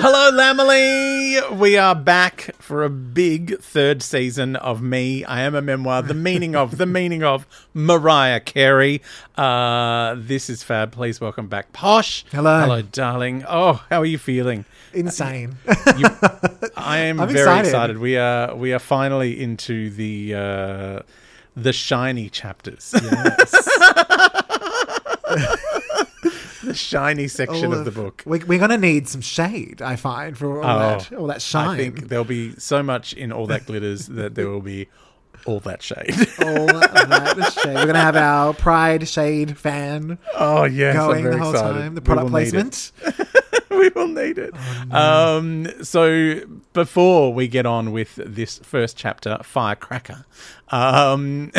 Hello, Lambily! We are back for a big third season of Me. I am a memoir. The meaning of, the meaning of Mariah Carey. Uh, this is fab. Please welcome back Posh. Hello. Hello, darling. Oh, how are you feeling? Insane. You, I am I'm very excited. excited. We are we are finally into the uh, the shiny chapters. the shiny section All of the book. We, we're going to need some shade, I find, for all, that, all that shine. Oh, I think there'll be so much in all that glitters that there will be all that shade. all that shade. We're going to have our Pride Shade fan oh yes, going the whole excited. time. The product will need it. placement. we will need it. Um, so before we get on with this first chapter, Firecracker, um,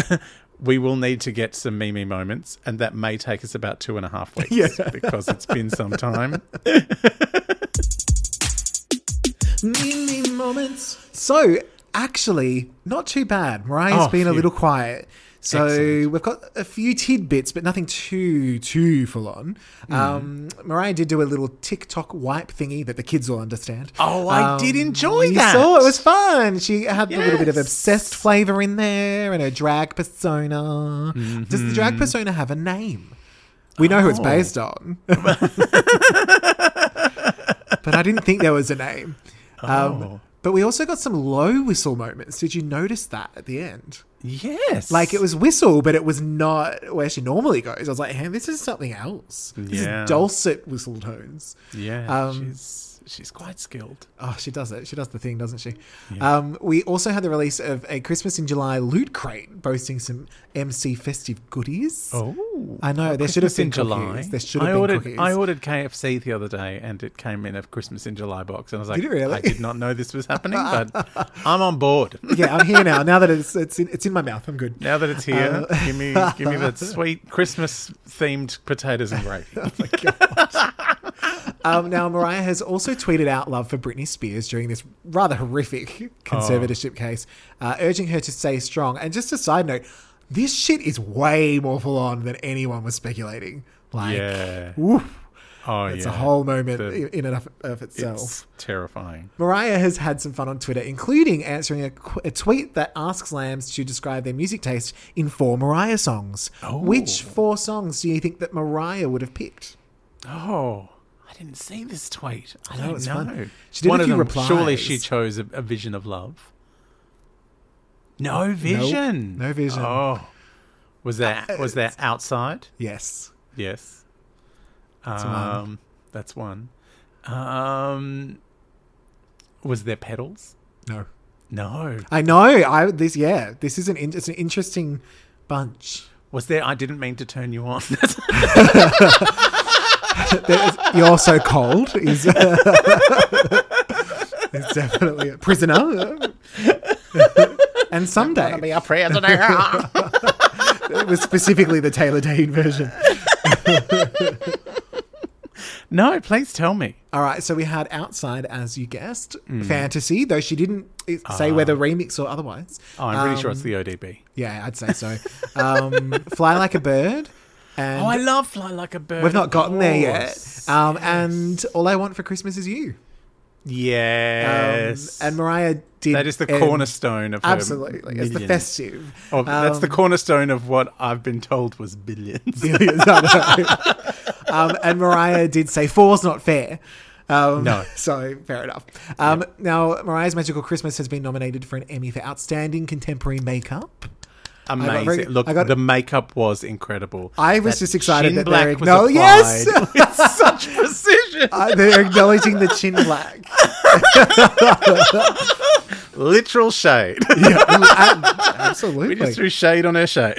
we will need to get some Mimi moments, and that may take us about two and a half weeks Yeah. because it's been some time. Mimi moments. So, actually, not too bad. Mariah's Oh, been a little quiet. So Excellent. we've got a few tidbits, but nothing too too full on. Hmm. Um, Mariah did do a little TikTok wipe thingy that the kids will understand. Oh, I did enjoy you that. saw it was fun. She had a little bit of obsessed flavor in there and her drag persona. Does the drag persona have a name? We know who it's Mm-hmm. Oh. based on, but I didn't think there was a name. Um, Oh. but we also got some low whistle moments. Did you notice that at the end? Yes, Like it was whistle, but it was not where she normally goes. I was like, hey, this is something else. This Yeah. is dulcet whistle tones. Yeah, Um, she's she's quite skilled. Oh, she does it. She does the thing, doesn't she? Um, we also had the release of a Christmas in July loot crate boasting some MC festive goodies. Oh, I know there should have Christmas been in July. Cookies. There should have I been ordered cookies. I ordered KFC the other day, and it came in a Christmas in July box, and I was like, Did really? I did not know this was happening, but I'm on board. yeah, I'm here now. Now that it's it's in, it's in my mouth, I'm good. Now that it's here, Uh, give me give me that sweet Christmas themed potatoes and gravy. Um, now, Mariah has also tweeted out love for Britney Spears during this rather horrific conservatorship case, uh, urging her to stay strong. And just a side note, this shit is way more full on than anyone was speculating. Like, yeah. Oh it's yeah. a whole moment The- in and of, of itself. It's terrifying. Mariah has had some fun on Twitter, including answering a, qu- a tweet that asks Lambs to describe their music taste in four Mariah songs. Oh. Which four songs do you think that Mariah would have picked? Oh, I didn't see this tweet. I, don't know. fun. She did One a of few them, Surely she chose a, a vision of love. No vision. no vision. Oh, was there was that outside? Yes. Yes. one. Um, that's one. Um, was there pedals? No. No. I know. I this yeah. This is an in, it's an interesting bunch. Was there? I didn't mean to turn you on. You're so cold is it's definitely a prisoner. and someday be a prisoner. it was specifically the Taylor Dayne version. no, please tell me. All right, so we had outside as you guessed, Mm. fantasy. Though she didn't uh, say whether remix or otherwise. Oh, I'm pretty sure Um, it's the ODB. Yeah, I'd say so. Um, Fly like a bird. And Oh, I love Fly Like a Bird. We've not gotten there yet. Um, Yes. And all I want for Christmas is you. Um, yes, and Mariah did. that is the cornerstone of Absolutely, it's the festive. Oh, that's the Um, cornerstone of what I've been told was billions. Billions, I know. um, and Mariah did say four's not fair. Um, No. So, fair enough. Um, Now, Mariah's Magical Christmas has been nominated for an Emmy for Outstanding Contemporary Makeup. Amazing! very- Look, got- the makeup was incredible. I was That just excited that they're was acknow- Yes! with such precision. Uh, they're acknowledging the chin black. Literal shade. yeah, we just threw shade on her shade.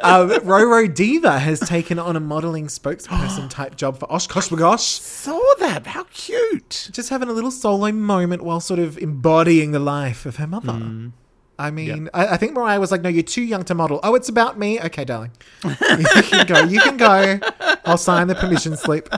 um, Roro Diva has taken on a modeling spokesperson type job for OshKosh B'gosh. Saw that. How cute. Just having a little solo moment while sort of embodying the life of her mother. I mean, I, I think Mariah was like, "No, you're too young to model." Oh, it's about me. Okay, darling, you can go. You can go. I'll sign the permission slip.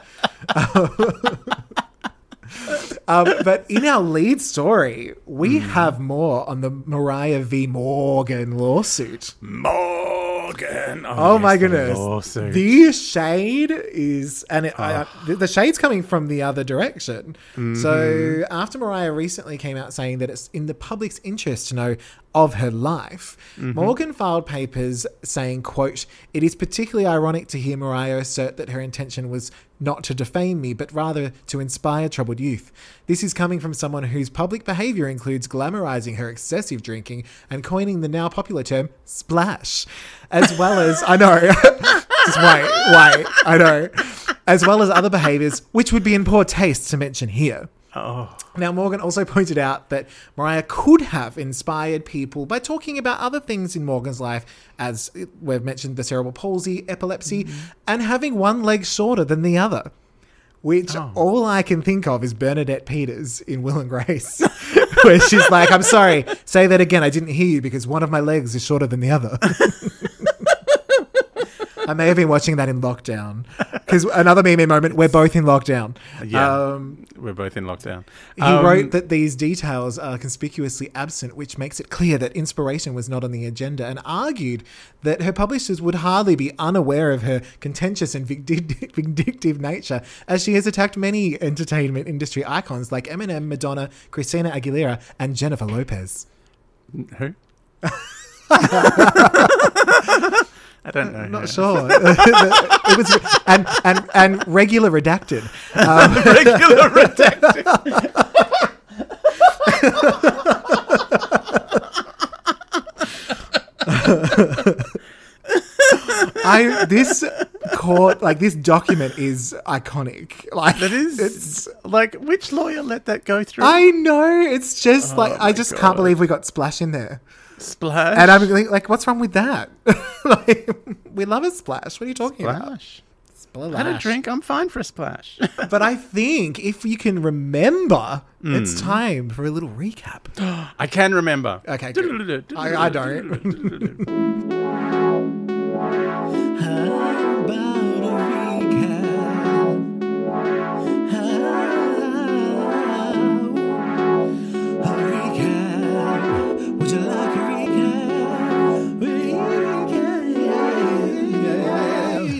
um, but in our lead story, we hmm. have more on the Mariah v. Morgan lawsuit. Morgan. Oh, oh yes, my goodness! lawsuit. The shade is, and it, I, ah. the, the shade's coming from the other direction. So mm-hmm. after Mariah recently came out saying that it's in the public's interest to know of her life, mm-hmm. Morgan filed papers saying, "quote It is particularly ironic to hear Mariah assert that her intention was." Not to defame me, but rather to inspire troubled youth. This is coming from someone whose public behavior includes glamorizing her excessive drinking and coining the now popular term splash, as well as, I know, just wait, wait, I know, as well as other behaviors which would be in poor taste to mention here. Oh, Now, Morgan also pointed out that Mariah could have inspired people by talking about other things in Morgan's life, as we've mentioned the cerebral palsy, epilepsy, mm-hmm. and having one leg shorter than the other. Which oh. all I can think of is Bernadette Peters in Will and Grace, where she's like, I'm sorry, say that again. I didn't hear you because one of my legs is shorter than the other. I may have been watching that in lockdown. Because another meme moment, we're both in lockdown. Yeah. Um, we're both in lockdown. he Um, wrote that these details are conspicuously absent, which makes it clear that inspiration was not on the agenda, and argued that her publishers would hardly be unaware of her contentious and vindictive nature, as she has attacked many entertainment industry icons like Eminem, Madonna, Christina Aguilera, and Jennifer Lopez. Who? I don't know. Not who. sure. it was and and and regular redacted. Um, Regular redacted. I this court like this document is iconic. Like That is it's like which lawyer let that go through? I know. It's just like I just God. can't believe we got splash in there. Splash. And I'm like, like, what's wrong with that? like, we love a splash. What are you talking about? splash. Splash. Had a drink. I'm fine for a splash. But I think if you can remember, Hmm. it's time for a little recap. I can remember. Okay. I, I don't.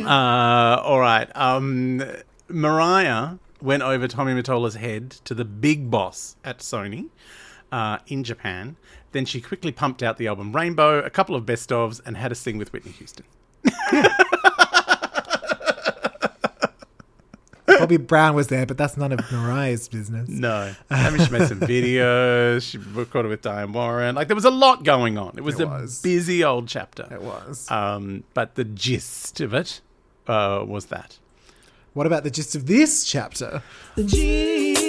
Uh, all right. Um, Mariah went over Tommy Mottola's head to the big boss at Sony uh, in Japan. Then she quickly pumped out the album Rainbow, a couple of best ofs, and had a sing with Whitney Houston. Bobby Brown was there, but that's none of Mariah's business. No, I mean she made some videos. She recorded with Diane Warren. Like there was a lot going on. It was It a busy old chapter. It was. Um, but the gist of it uh, was that. What about the gist of this chapter? The gist.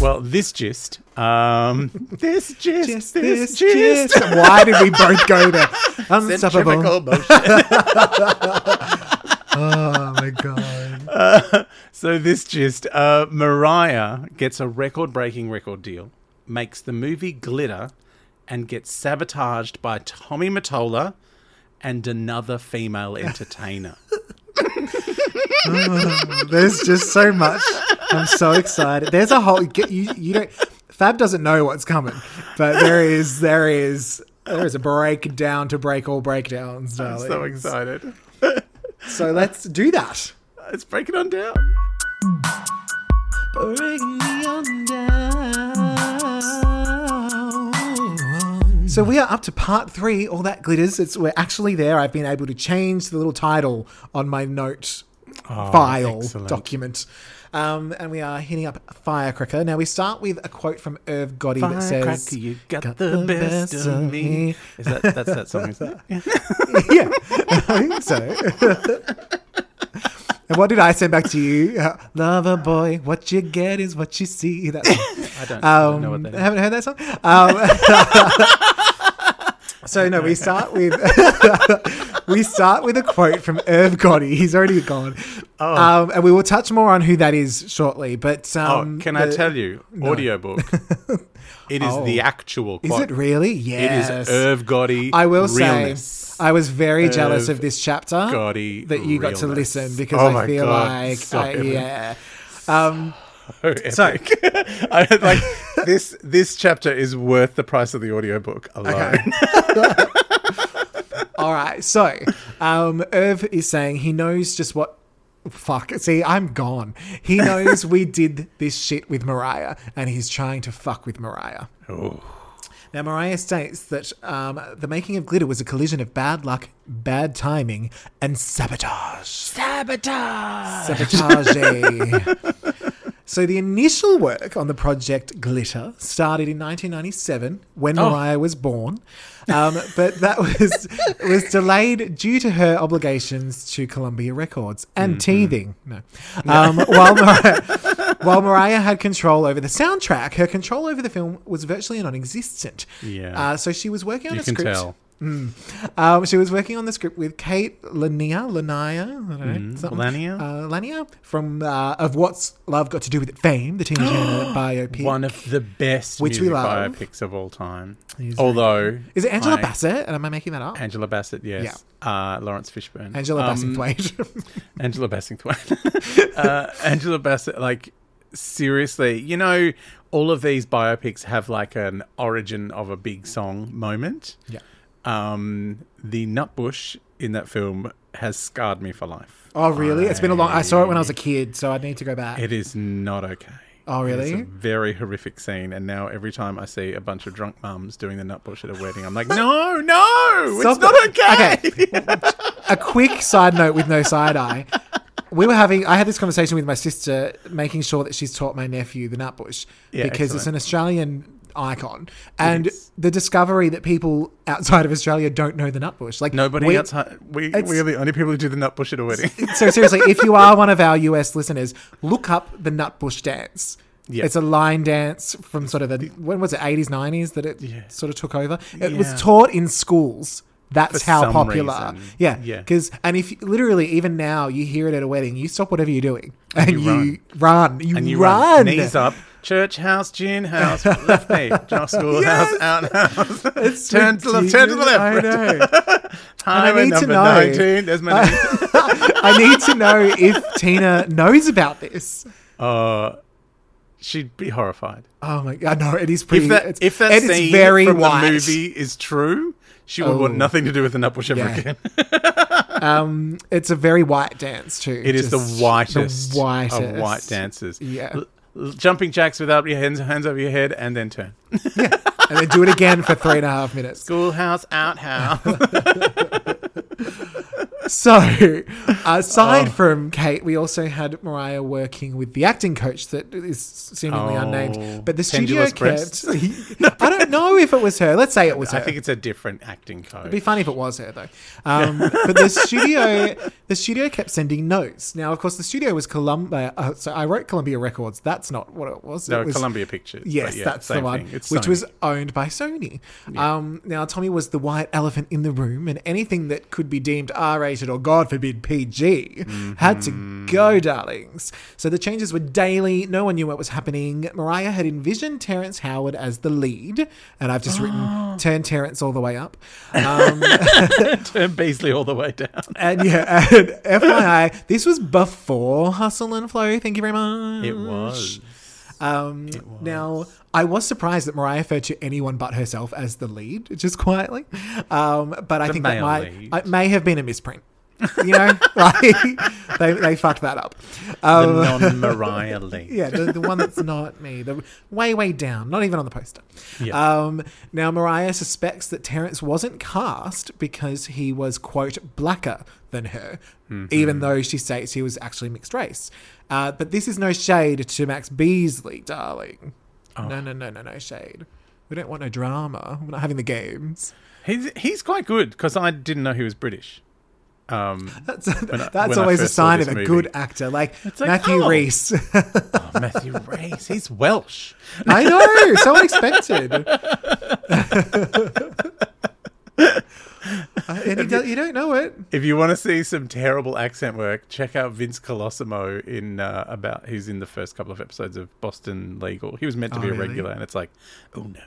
Well, this gist, um, this gist, Just this, this gist, gist. Why did we both go there? Unstoppable. motion. Oh my god. so this gist, uh, Mariah gets a record-breaking record deal, makes the movie Glitter, and gets sabotaged by Tommy Mottola and another female entertainer. There's just so much. I'm so excited. There's a whole get you you don't Fab doesn't know what's coming, but there is there is there is a breakdown to break all breakdowns, I'm so excited. So let's do that. Let's break it on down. Break me on down. So we are up to part three. All that glitters. It's we're actually there. I've been able to change the little title on my note file excellent. document. Um, and we are hitting up Firecracker. Now we start with a quote from Irv Gotti that says, Firecracker, you got, the, best, of me. Is that that's that song? Is it? yeah, I think so. and what did I send back to you? Uh, Lover boy, what you get is what you see. That. I don't, I don't Um, know what that is. haven't heard that song. Um, So no, we start with we start with a quote from Irv Gotti. He's already gone, um, and we will touch more on who that is shortly. But Oh, um, can I the- tell you? Audiobook. It is Oh. the actual Is it really? Yes. is Irv Gotti. I will realness. say, I was very jealous of this chapter Gotti that you got to listen because Oh I feel God, like, so epic. yeah. Um, So. I, like this. This chapter is worth the price of the audiobook alone. all right. So, um, Irv is saying he knows just what. Fuck. See, I'm gone. He knows we did this shit with Mariah, and he's trying to fuck with Mariah. Oh. Now, Mariah states that um, the making of glitter was a collision of bad luck, bad timing, and sabotage. Sabotage. Sabotage. so the initial work on the project Glitter started in 1997 when Oh. Mariah was born, um, but that was was delayed due to her obligations to Columbia Records and teething. No, um, while Mariah. While Mariah had control over the soundtrack, her control over the film was virtually non-existent. Yeah. Uh, so she was working on You a can script. tell. Um, she was working on the script with Kate Lanier, Lanier, I don't. Lanier? uh, Lanier from uh, of What's Love Got to Do with It fame, the Tina Turner biopic. One of the best Which we love. biopics of all time. Although Is it Angela I- Bassett? And am I making that up? Angela Bassett, yes. Uh, Laurence Fishburne. Angela Um, Bassett Thwaite. Angela Bassett. uh, Angela Bassett, like, seriously, you know, all of these biopics have like an origin of a big song moment. yeah. Um, the Nutbush in that film has scarred me for life. Oh, really? It's been a long. I saw it when I was a kid, so I need to go back. It is not okay. Oh, really? It's a very horrific scene, and now every time I see a bunch of drunk mums doing the nutbush at a wedding, I'm like, no, no, Stop it's not it. okay. a quick side note with no side eye. We were having. I had this conversation with my sister, making sure that she's taught my nephew the Nutbush Yeah, because it's an Australian icon, and the discovery that people outside of Australia don't know the Nutbush. Like Nobody we, outside we we are the only people who do the nutbush at a wedding. So seriously, if you are one of our US listeners, look up the Nutbush dance. Yeah. It's a line dance from sort of the when was it 80s 90s that it Yeah. sort of took over. It was taught in schools. That's For how popular. reason. Yeah, Yeah. Because and if literally even now you hear it at a wedding, you stop whatever you're doing and, you you, run. You, and you run. run. knees up. Church house, gin house, left knee, school Yes. house, out house. It's turn to the turn to the ridiculous. I left. know. Highway need to number know- nineteen. There's my name. I need to know if Tina knows about this. Uh, she'd be horrified. Oh my god, no, it is pretty. If that if that it scene very from white. the movie is true, she would Oh. want nothing to do with the nutbush ever Yeah. again. Um, it's a very white dance too. It is the whitest, the whitest of white dances. Yeah. Jumping jacks without your hands hands over your head and then turn. and then do it again for three and a half minutes. Schoolhouse, outhouse. So, aside Oh. from Kate, we also had Mariah working with the acting coach that is seemingly Oh, unnamed, but the studio kept. I don't know if it was her. Let's say it was her. I think it's a different acting coach. It'd be funny if it was her though. Um, but the studio, the studio kept sending notes. Now, of course, the studio was Columbia. Uh, so I wrote Columbia Records. That's not what it was. no, it was, Columbia Pictures. Yes, yeah, that's the one, which Sony. was owned by Sony. Um, now, Tommy was the white elephant in the room, and anything that could be deemed R-rated or, God forbid, PG had Mm-hmm. to go, darlings. So the changes were daily. No one knew what was happening. Mariah had envisioned Terrence Howard as the lead, and I've just written "Turn Terrence all the way up." Um, turn Beesley all the way down. and yeah, and FYI, this was before Hustle and Flow. Thank you very much. It was. Um, Now, I was surprised that Mariah referred to anyone but herself as the lead, just quietly. Um, but I The think that might it may have been a misprint. You know, like they they fucked that up. The Um, non-Mariah lead. yeah, the, the one that's not me, the way way down, not even on the poster. Yeah. Um, now Mariah suspects that Terrence wasn't cast because he was quote blacker than her, Mm-hmm. even though she states he was actually mixed race. Uh, but this is no shade to Max Beesley, darling. Oh. No, no, no, no, no shade. We don't want no drama. We're not having the games. He's he's quite good because I didn't know he was British. Um, That's, I- that's always a sign of a movie. good actor, like, like, Matthew oh. Rhys. oh, Matthew Race, he's Welsh. I know, so unexpected. You don't know it. If you want to see some terrible accent work, check out Vince Colosimo in uh, about. He's in the first couple of episodes of Boston Legal. He was meant to Oh, be a really? regular, and it's like, oh no.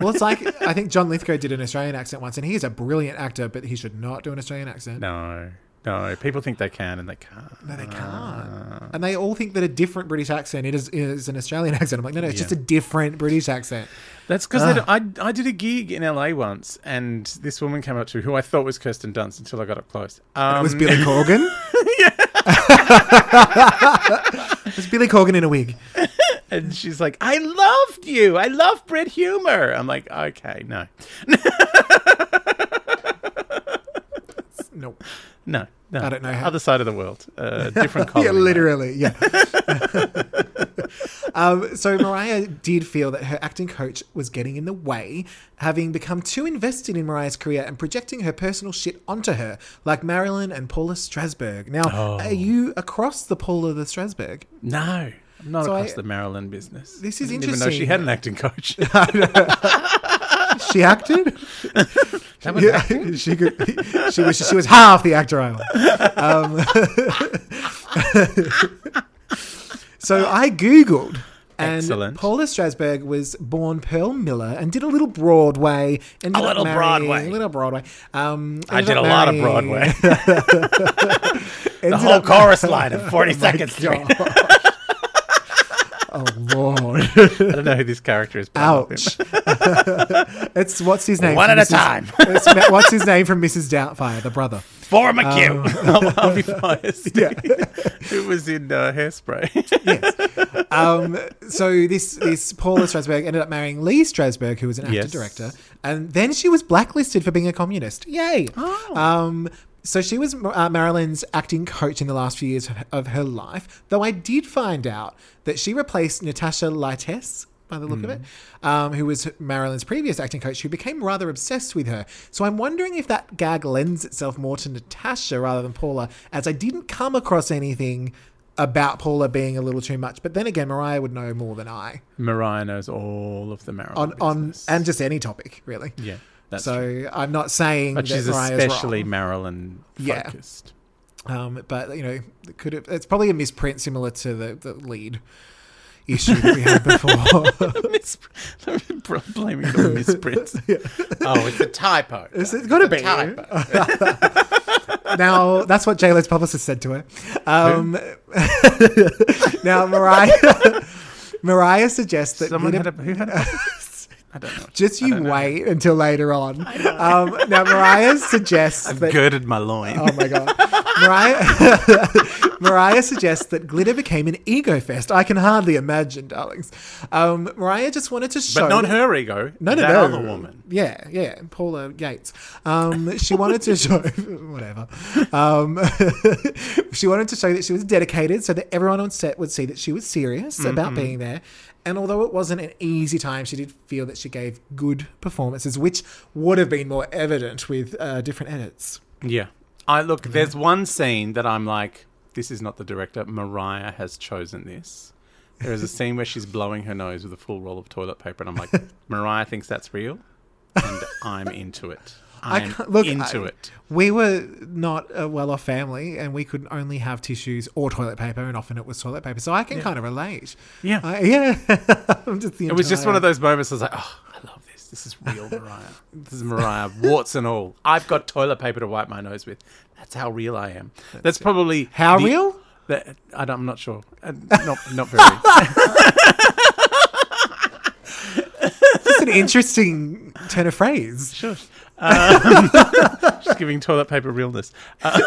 Well, it's like I think John Lithgow did an Australian accent once, and he is a brilliant actor, but he should not do an Australian accent. No, no. People think they can, and they can't. No, they can't. And they all think that a different British accent is, is an Australian accent. I'm like, no, no, it's Yeah. just a different British accent. That's because I, I did a gig in LA once, and this woman came up to me who I thought was Kirsten Dunst until I got up close. Um, It was Billy Corgan. it was Billy Corgan in a wig. And she's like, "I loved you. I love Brit humor." I'm like, "Okay, no, No. no, no." I don't know how- Other side of the world, uh, different colony. yeah, literally. Yeah. um, so Mariah did feel that her acting coach was getting in the way, having become too invested in Mariah's career and projecting her personal shit onto her, like Marilyn and Paula Strasberg. Now, Oh. are you across the Paula the Strasberg? No, I'm not So across I- the Marilyn business. This is I didn't even know she had an acting coach. She acted. That was Yeah, she could. She was. She was half the actor I was. Um, so I googled, and Excellent. Paula Strasberg was born Pearl Miller and did a little Broadway. Ended A little marrying- Broadway. A little Broadway. Um, I did a lot of Broadway. the whole chorus line of 42nd My Street. God. oh lord! I don't know who this character is. but I love him. Ouch! it's what's his name? One from at a time. it's what's his name from Mrs. Doubtfire, the brother. For McHugh. Um, Harvey Fiers. Yeah. Who was in uh, Hairspray. yes. Um, so this this Paula Strasberg ended up marrying Lee Strasberg, who was an actor Yes. director, and then she was blacklisted for being a communist. Yay! Oh. Um, so she was uh, Marilyn's acting coach in the last few years of, of her life. Though I did find out that she replaced Natasha Lytess. By the look of it, um, who was Marilyn's previous acting coach, who became rather obsessed with her. So I'm wondering if that gag lends itself more to Natasha rather than Paula, as I didn't come across anything about Paula being a little too much. But then again, Mariah would know more than I Mariah knows all of the Marilyn on on and just any topic really. yeah, that's so true. I'm not saying But that she's Mariah's especially wrong. Marilyn Yeah. focused. Um, but you know, it could have, it's probably a misprint similar to the, the lead issue that we had before. Mis- blaming it on misprints. Oh, it's a typo. It's- it's gotta a be. typo. now that's what J-Lo's publicist said to her. Um, now Mariah Mariah suggests that Someone glitter- had a who had a I don't know. just you don't know. wait until later on. Um, now Mariah suggests I've that girded my loin. Oh my god. Mariah Mariah suggests that glitter became an ego fest. I can hardly imagine, darlings. Um, Mariah just wanted to show but not her ego. No, no, that no. other woman. Yeah, yeah, Paula Yates. Um, she wanted to show whatever. Um, she wanted to show that she was dedicated, so that everyone on set would see that she was serious about being there. And although it wasn't an easy time, she did feel that she gave good performances, which would have been more evident with uh, different edits. Yeah. I look. There's one scene that I'm like, this is not the director. Mariah has chosen this. There is a scene where she's blowing her nose with a full roll of toilet paper, and I'm like, Mariah thinks that's real, and I'm into it. I I'm look, into I- it. We were not a well-off family, and we could only have tissues or toilet paper, and often it was toilet paper. So I can kind of relate. Yeah. I, yeah. I'm just the It was just one of those moments. I was like, oh, I love this. This is real Mariah. This is Mariah, warts and all. I've got toilet paper to wipe my nose with. That's how real I am. That's, probably How the- real? That, I don't, I'm not sure. Uh, not, not very. That's an interesting turn of phrase. Sure. Um, just giving toilet paper realness. Uh,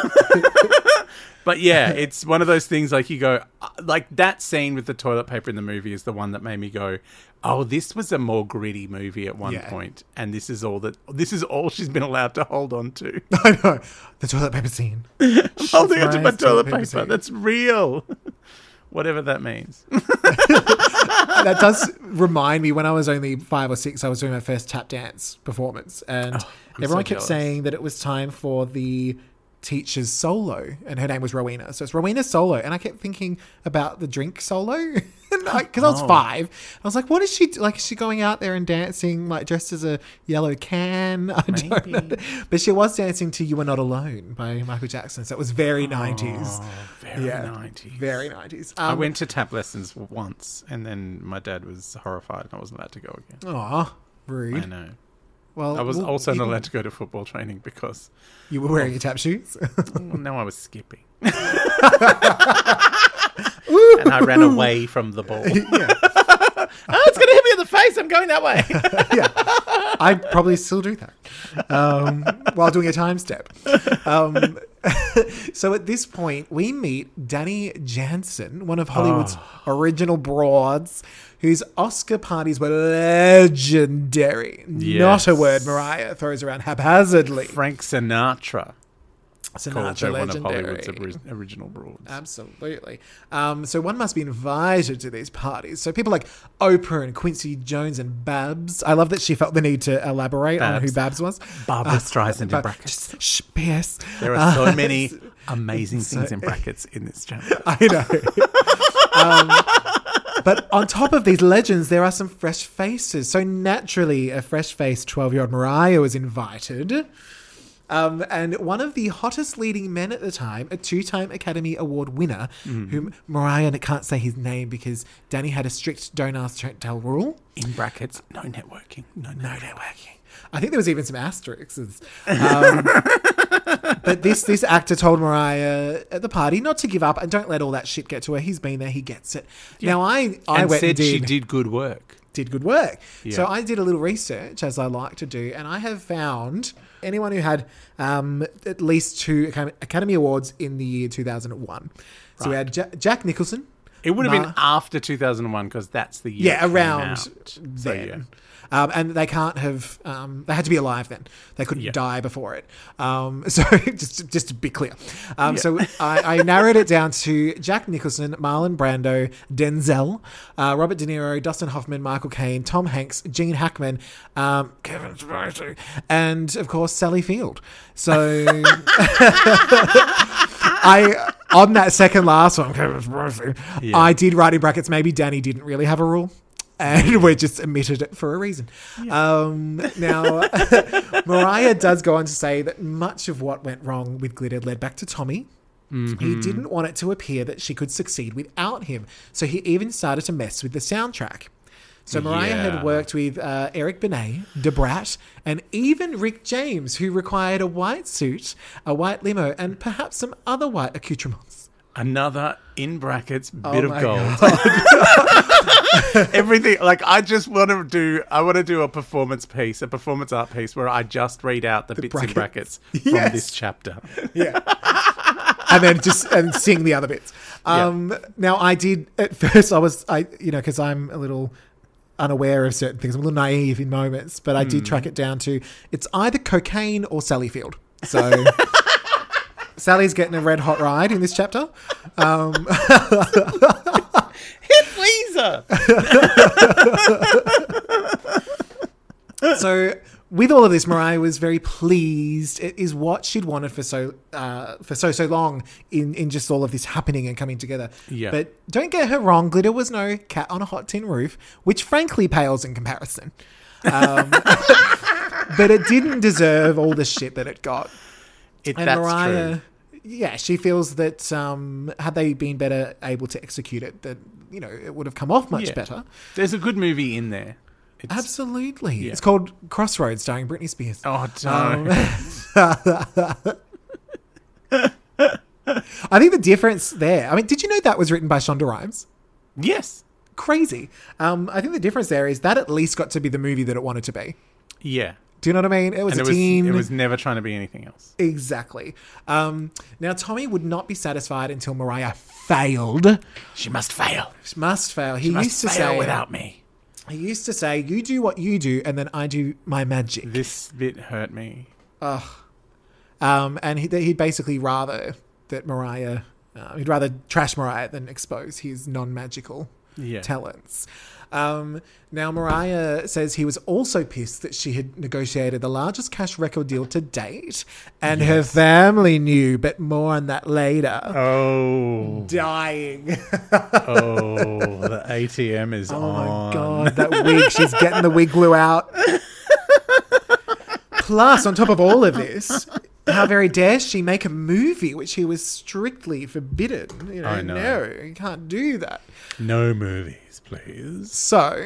but yeah, it's one of those things like you go, uh, like that scene with the toilet paper in the movie is the one that made me go, oh, this was a more gritty movie at one Yeah. point, and this is all that this is all she's been allowed to hold on to. I know the toilet paper scene. holding onto my Mariah's toilet paper. scene. That's real. Whatever that means. that does remind me when I was only five or six, I was doing my first tap dance performance, and I'm everyone so kept jealous. saying that it was time for the teacher's solo, and her name was Rowena. So it's Rowena Solo, and I kept thinking about the drink solo because I was Oh. five. I was like, "What is she do- like? Is she going out there and dancing like dressed as a yellow can?" I don't know, but she was dancing to "You Are Not Alone" by Michael Jackson. So it was very nineties, Oh, very Yeah. 90s. very nineties. I Um, went to tap lessons once, and then my dad was horrified. And I wasn't allowed to go again. Aw, I know. Well, I was well, also not allowed to go to football training because You were wearing your tap shoes. now I was skipping. and I ran away from the ball. yeah. Oh, it's going to hit me in the face. I'm going that way. yeah, I probably still do that um, while doing a time step. Um, so at this point, we meet Dani Janssen, one of Hollywood's original broads, whose Oscar parties were legendary. Not a word Mariah throws around haphazardly. Frank Sinatra Sinatra one of legendary. Hollywood's original broads. Absolutely. Um, so one must be invited to these parties. So people like Oprah and Quincy Jones and Babs. I love that she felt the need to elaborate on who Babs. Babs was. Barbra Streisand in brackets. just shh, PS. There are so Uh, many amazing so- things in brackets in this chapter. I know. um, but on top of these legends, there are some fresh faces. So naturally, a fresh-faced twelve-year-old Mariah was invited. Um, and one of the hottest leading men at the time, a two-time Academy Award winner, Mm-hmm. whom Mariah can't say his name because Dani had a strict "don't ask, don't tell" rule. In brackets, no networking. No, No networking. networking. I think there was even some asterisks. Um, but this this actor told Mariah at the party not to give up and don't let all that shit get to her. He's been there, he gets it. Now I I And went said and did, she did good work. did good work. Yeah. So I did a little research as I like to do, and I have found anyone who had um, at least two Academy- Awards in the year 2001. So we had Ja- Jack Nicholson. It would have Ma- been after 2001 because that's the year. Yeah, around out. So, then. yeah. Um, and they can't have. Um, they had to be alive then. They couldn't Yeah. die before it. Um, so just just to be clear. Um, Yeah. So I, I narrowed it down to Jack Nicholson, Marlon Brando, Denzel, uh, Robert De Niro, Dustin Hoffman, Michael Caine, Tom Hanks, Gene Hackman, um, Kevin Spacey, and of course Sally Field. So I on that second last one, Kevin Spacey, Yeah. I did write in brackets. Maybe Dani didn't really have a rule. And we're just omitted it for a reason. Um, now, Mariah does go on to say that much of what went wrong with Glitter led back to Tommy. He didn't want it to appear that she could succeed without him. So he even started to mess with the soundtrack. So Mariah Yeah. had worked with uh, Eric Benet, Da Brat, and even Rick James, who required a white suit, a white limo, and perhaps some other white accoutrements. Another in brackets bit Oh of gold. Everything like I just want to do. I want to do a performance piece, a performance art piece where I just read out the, bits in brackets. brackets from Yes. this chapter. Yeah. and then just and sing the other bits. Um, Now, I did at first. I was I you know because I'm a little unaware of certain things. I'm a little naive in moments, but I did track it down to it's either cocaine or Sally Field. So. Sally's getting a red hot ride in this chapter. Um, Hit Lisa. so with all of this, Mariah was very pleased. It is what she'd wanted for so uh, for so so long in in just all of this happening and coming together. Yeah. But don't get her wrong, glitter was no cat on a hot tin roof, which frankly pales in comparison. Um, but it didn't deserve all the shit that it got. It, And that's Mariah, true. yeah, she feels that um, had they been better able to execute it, that you know it would have come off much Yeah. better. There's a good movie in there. It's, Absolutely, Yeah. it's called Crossroads, starring Britney Spears. Oh, don't. Um, I think the difference there. I mean, did you know that was written by Shonda Rhimes? yes. Crazy. Um, I think the difference there is that at least got to be the movie that it wanted to be. Yeah. Do you know what I mean? It was And a it was, teen. it was never trying to be anything else. exactly. Um, now Tommy would not be satisfied until Mariah failed. She must fail. She must fail. He must used to fail say without me. He used to say, "You do what you do, and then I do my magic." This bit hurt me. Um, and he, he'd basically rather that Mariah, uh, he'd rather trash Mariah than expose his non-magical Yeah. talents. Um, now, Mariah says he was also pissed that she had negotiated the largest cash record deal to date, and her family knew, but more on that later. Oh, Dying. oh, the ATM is Oh on. my god, that wig! She's getting the wig glue out. Plus, on top of all of this, how very dare she make a movie which he was strictly forbidden? You know, I know. no, you can't do that. No movies, please. So,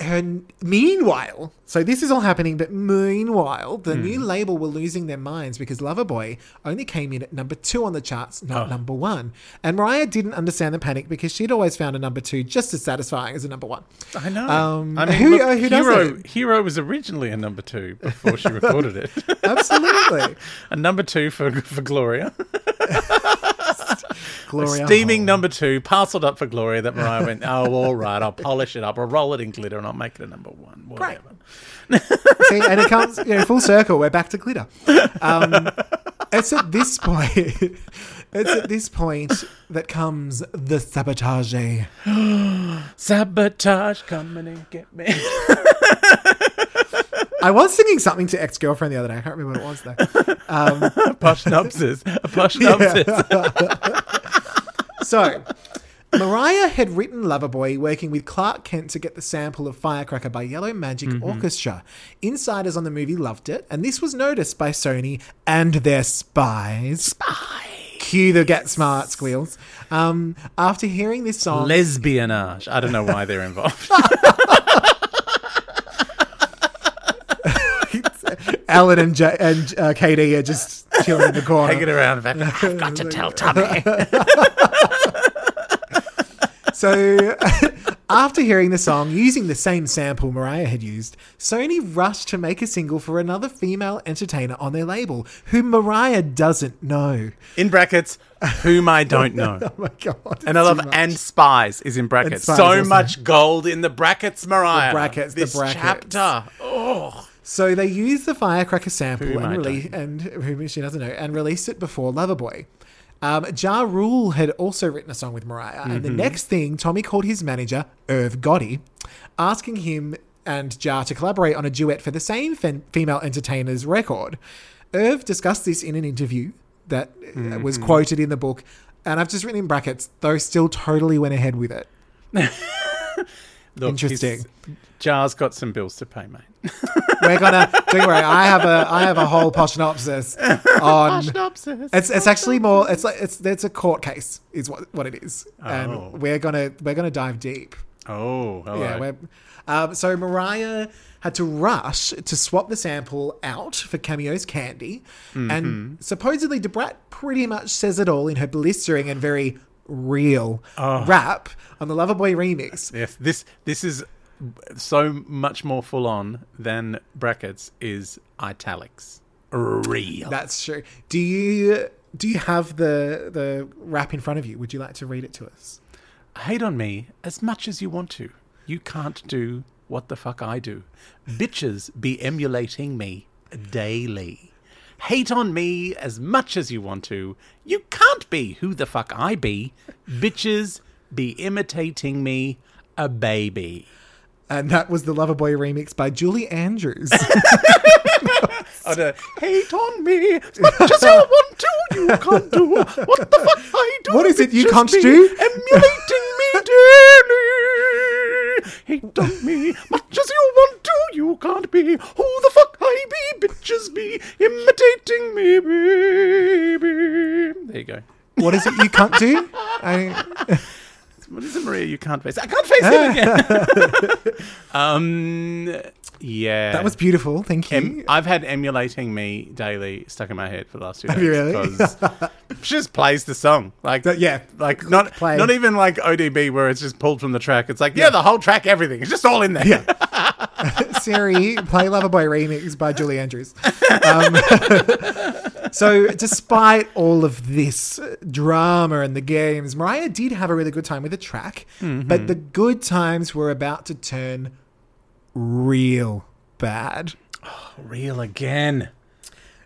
her, meanwhile, so this is all happening, but meanwhile, the new label were losing their minds because Loverboy only came in at number two on the charts, not Oh. number one. And Mariah didn't understand the panic because she'd always found a number two just as satisfying as a number one. I know. Um, I mean, who- look, uh, who Hero? Hero was originally a number two before she recorded it. Absolutely. a number two for for Gloria. Gloria. Steaming Hall. number two, parceled up for Gloria. That Mariah went, oh, all right, I'll polish it up, I'll roll it in glitter, and I'll make it a number one. Whatever. See, and it comes you know, full circle. We're back to glitter. Um, it's at this point. It's at this point that comes the sabotage. Sabotage, coming and get me. I was singing something to ex girlfriend the other day. I can't remember what it was though. Posh nupses. Posh nupses. So, Mariah had written Loverboy working with Clark Kent to get the sample of Firecracker by Yellow Magic Mm-hmm. Orchestra. Insiders on the movie loved it, and this was noticed by Sony and their spies. Spy. Cue the get smart squeals. Um, after hearing this song, Lesbianage. I don't know why they're involved. Alan and, J- and uh, Katie are just chilling in the corner. Hanging around back. I've got to tell Tommy. So, after hearing the song using the same sample Mariah had used, Sony rushed to make a single for another female entertainer on their label, whom Mariah doesn't know. In brackets, whom I don't know. Oh my god! And I love and spies is in brackets. spies so much gold in the brackets, Mariah. The brackets, the brackets. chapter. Oh, So they used the Firecracker sample Whom and release and whom she doesn't know and released it before Loverboy. Um, ja Rule had also written a song with Mariah, and Mm-hmm. the next thing Tommy called his manager Irv Gotti, asking him and Ja to collaborate on a duet for the same fen- female entertainer's record. Irv discussed this in an interview that uh, Mm-hmm. was quoted in the book, and I've just written in brackets. Though still totally went ahead with it. Look, Interesting. Ja's got some bills to pay, mate. We're gonna don't worry. I have a I have a whole poshnopsis on. Synopsis. It's it's actually more. It's like it's it's a court case is what what it is, Oh. and we're gonna we're gonna dive deep. Oh, all Yeah. Um, so Mariah had to rush to swap the sample out for Cameo's Candy, Mm-hmm. and supposedly Da Brat pretty much says it all in her blistering and very real Oh. rap on the Loverboy remix. Yes, this this is so much more full on than brackets is italics. Real. That's true. Do you do you have the the rap in front of you? Would you like to read it to us? Hate on me as much as you want to. You can't do what the fuck I do. Bitches be emulating me daily. Hate on me as much as you want to. You can't be who the fuck I be. Bitches be imitating me a baby. And that was the Loverboy remix by Julie Andrews. Oh, no. Hate on me as much as you want to. You can't do what the fuck I do. What is it you can't do? Emulating me daily. Hate on me much as you want to. You can't be who the fuck Be. Bitches be imitating me, baby. There you go. what is it you can't do? I, What is it, Maria? You can't face. I can't face it again. um, yeah. that was beautiful. Thank you. Em- I've had emulating me daily stuck in my head for the last two days you really? because she just plays the song like That- yeah. like not Play. not even like ODB where it's just pulled from the track. It's like yeah, the whole track, everything. It's just all in there. Yeah. Siri, play Loverboy remix by Julie Andrews. Um, so, despite all of this drama and the games, Mariah did have a really good time with the track, Mm-hmm. but the good times were about to turn real bad. Real again.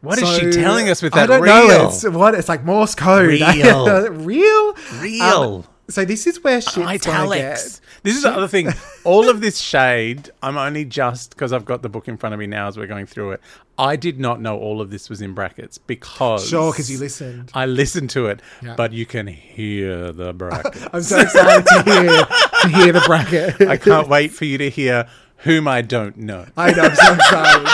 What is So, she telling us with that I don't real? know. It's what it's like Morse code. Real. real, real. Um, So this is where shit's italics. This is the other thing. All of this shade, I'm only just because I've got the book in front of me now as we're going through it. I did not know all of this was in brackets because Sure, because you listened. I listened to it, Yeah. but you can hear the brackets. I'm so excited to hear to hear the bracket. I can't wait for you to hear whom I don't know. I know, I'm so excited.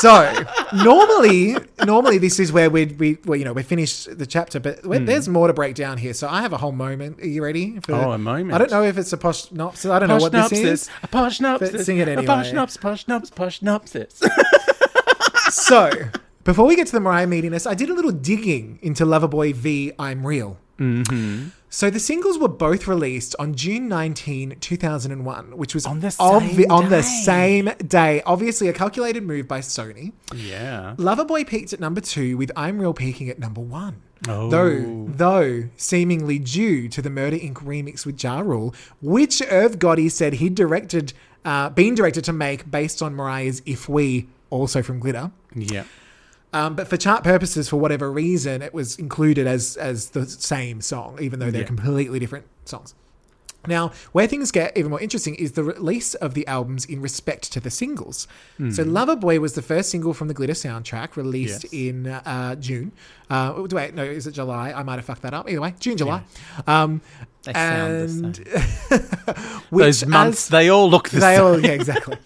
So normally, normally this is where we we well, you know we finish the chapter, but when, there's more to break down here. So I have a whole moment. Are you ready? For, Oh, a moment. I don't know if it's a posh synopsis. I don't know what this is. a posh But sing it a anyway. posh nops, posh nops, posh nopsis. So before we get to the Mariah meatiness, I did a little digging into Loverboy v I'm Real. Mm-hmm. So the singles were both released on June 19, 2001, which was On the obvi- same on the day. same day. Obviously, a calculated move by Sony. yeah. Loverboy peaked at number two, with I'm Real peaking at number one. Oh. Though, though seemingly due to the Murder Inc. remix with Ja Rule, which Irv Gotti said he'd directed, uh, been directed to make based on Mariah's "If We," also from Glitter. Yeah. Um, but for chart purposes, for whatever reason, it was included as as the same song, even though they're Yeah. completely different songs. Now, where things get even more interesting is the release of the albums in respect to the singles. So, Loverboy was the first single from the Glitter soundtrack, released Yes. in uh, June. Uh, wait, no, is it July? I might have fucked that up. Either way, June, July. Um, They sound and which Those months, as- they all look the they same. all, yeah, exactly.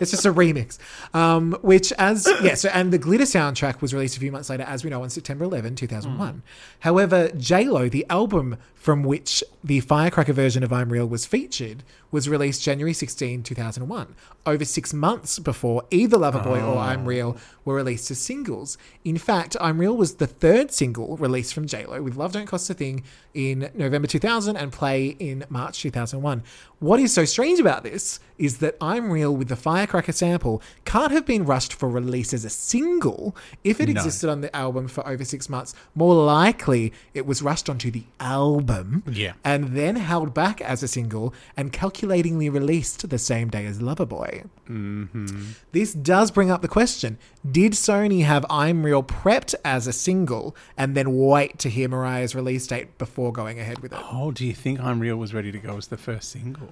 it's just a remix. Um, which, as yeah, so and the Glitter soundtrack was released a few months later, as we know, on September 11, 2001. However, J Lo, the album from which the Firecracker version of I'm Real was featured, was released January 16, 2001, over six months before either Loverboy or I'm ah. Real were released as singles. In fact, I'm Real was the third single released from J Lo, with Love Don't Cost a Thing in November 2000 and Play in March 2001. What is so strange about this is that I'm Real with the Firecracker sample can't have been rushed for release as a single. If it No. existed on the album for over six months, more likely it was rushed onto the album Yeah. and then held back as a single and calculatingly released the same day as Loverboy. Mm-hmm. This does bring up the question Did Sony have I'm Real prepped as a single and then wait to hear Mariah's release date before going ahead with it? Oh, do you think I'm Real was ready to go as the first single?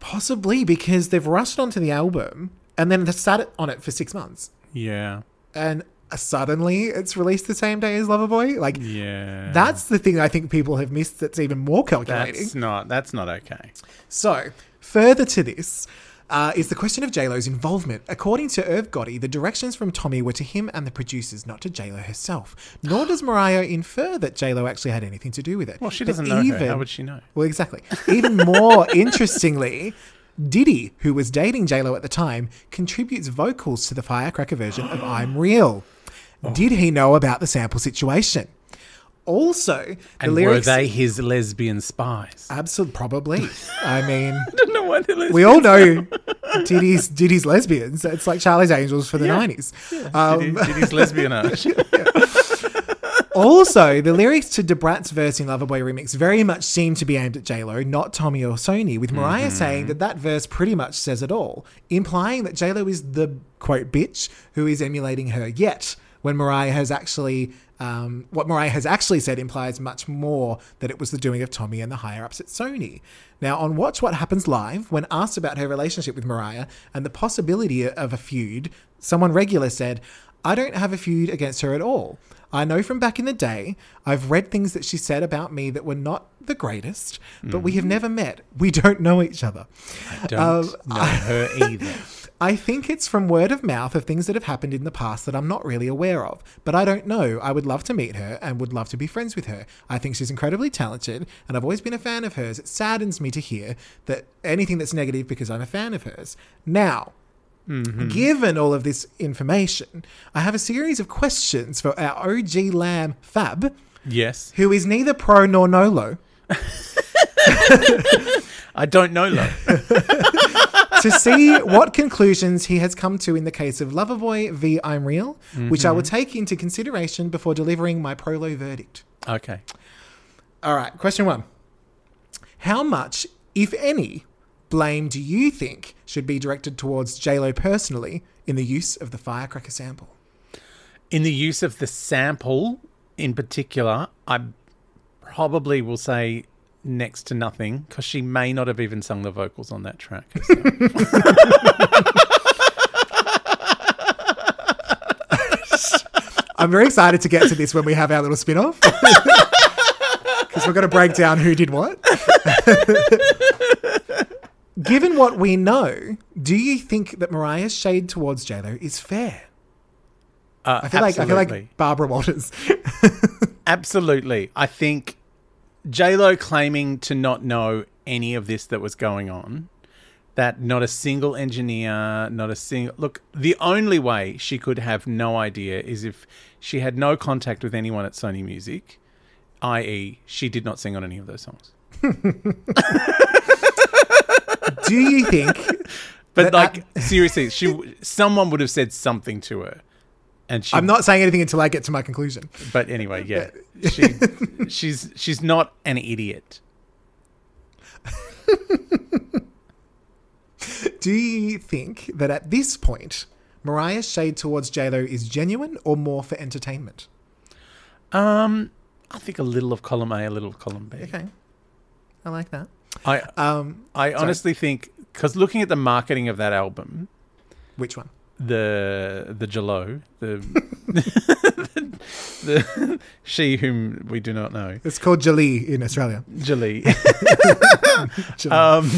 Possibly because they've rushed onto the album and then they sat on it for six months. Yeah. And suddenly it's released the same day as Loverboy. Like, Yeah. that's the thing I think people have missed that's even more calculating. that's not that's not okay. So, further to this uh, is the question of JLo's involvement. According to Irv Gotti, the directions from Tommy were to him and the producers, not to JLo herself. Nor does Mariah infer that JLo actually had anything to do with it. Well, she doesn't know her. How would she know? Well, exactly. Even more interestingly, Diddy, who was dating JLo at the time, contributes vocals to the Firecracker version of I'm Real. Oh. Did he know about the sample situation? Also, the And lyrics. were they his lesbian spies? Absolutely, probably. I mean, I don't know why they're lesbian. we all know Diddy's Diddy's lesbians. It's like Charlie's Angels for the Yeah. nineties. Um, Did, he, did his lesbianage? also, the lyrics to Da Brat's verse in Loverboy remix very much seem to be aimed at J Lo, not Tommy or Sony. With Mariah saying that that verse pretty much says it all, implying that J Lo is the quote bitch who is emulating her. Yet, when Mariah has actually um, what Mariah has actually said implies much more that it was the doing of Tommy and the higher ups at Sony. Now, on Watch What Happens Live, when asked about her relationship with Mariah and the possibility of a feud, someone regular said, I don't have a feud against her at all. I know from back in the day, I've read things that she said about me that were not the greatest, but we have never met. We don't know each other. I don't Um, know her either. I think it's from word of mouth of things that have happened in the past that I'm not really aware of. But I don't know. I would love to meet her and would love to be friends with her. I think she's incredibly talented and I've always been a fan of hers. It saddens me to hear that anything that's negative because I'm a fan of hers. Now, mm-hmm. given all of this information, I have a series of questions for our OG Lamb Fab, Yes. who is neither pro nor nolo. I don't know, love. to see what conclusions he has come to in the case of Loverboy v I'm Real, which I will mm-hmm. take into consideration before delivering my prolo verdict. Okay. All right, question one. How much, if any, blame do you think should be directed towards JLo personally in the use of the firecracker sample? In the use of the sample in particular, I probably will say next to nothing because she may not have even sung the vocals on that track. I'm very excited to get to this when we have our little spin off. Because we're going to break down who did what. Given what we know, do you think that Mariah's shade towards JLo is fair? Uh, I feel like I feel like Barbara Walters. Absolutely. I think Lo claiming to not know any of this that was going on, that not a single engineer, not a single look, the only way she could have no idea is if she had no contact with anyone at Sony Music, i.e., she did not sing on any of those songs. do you think But like seriously, she someone would have said something to her. And she I'm not saying anything until I get to my conclusion. but anyway, yeah. She she's she's not an idiot. Do you think that at this point, Mariah's shade towards JLo is genuine or more for entertainment? Um, I think a little of column A, a little of column B. Okay. I like that. I Um, I honestly think because looking at the marketing of that album, which one? The the Jalo, the the she whom we do not know, It's called Jolie in Australia. Jolie. um,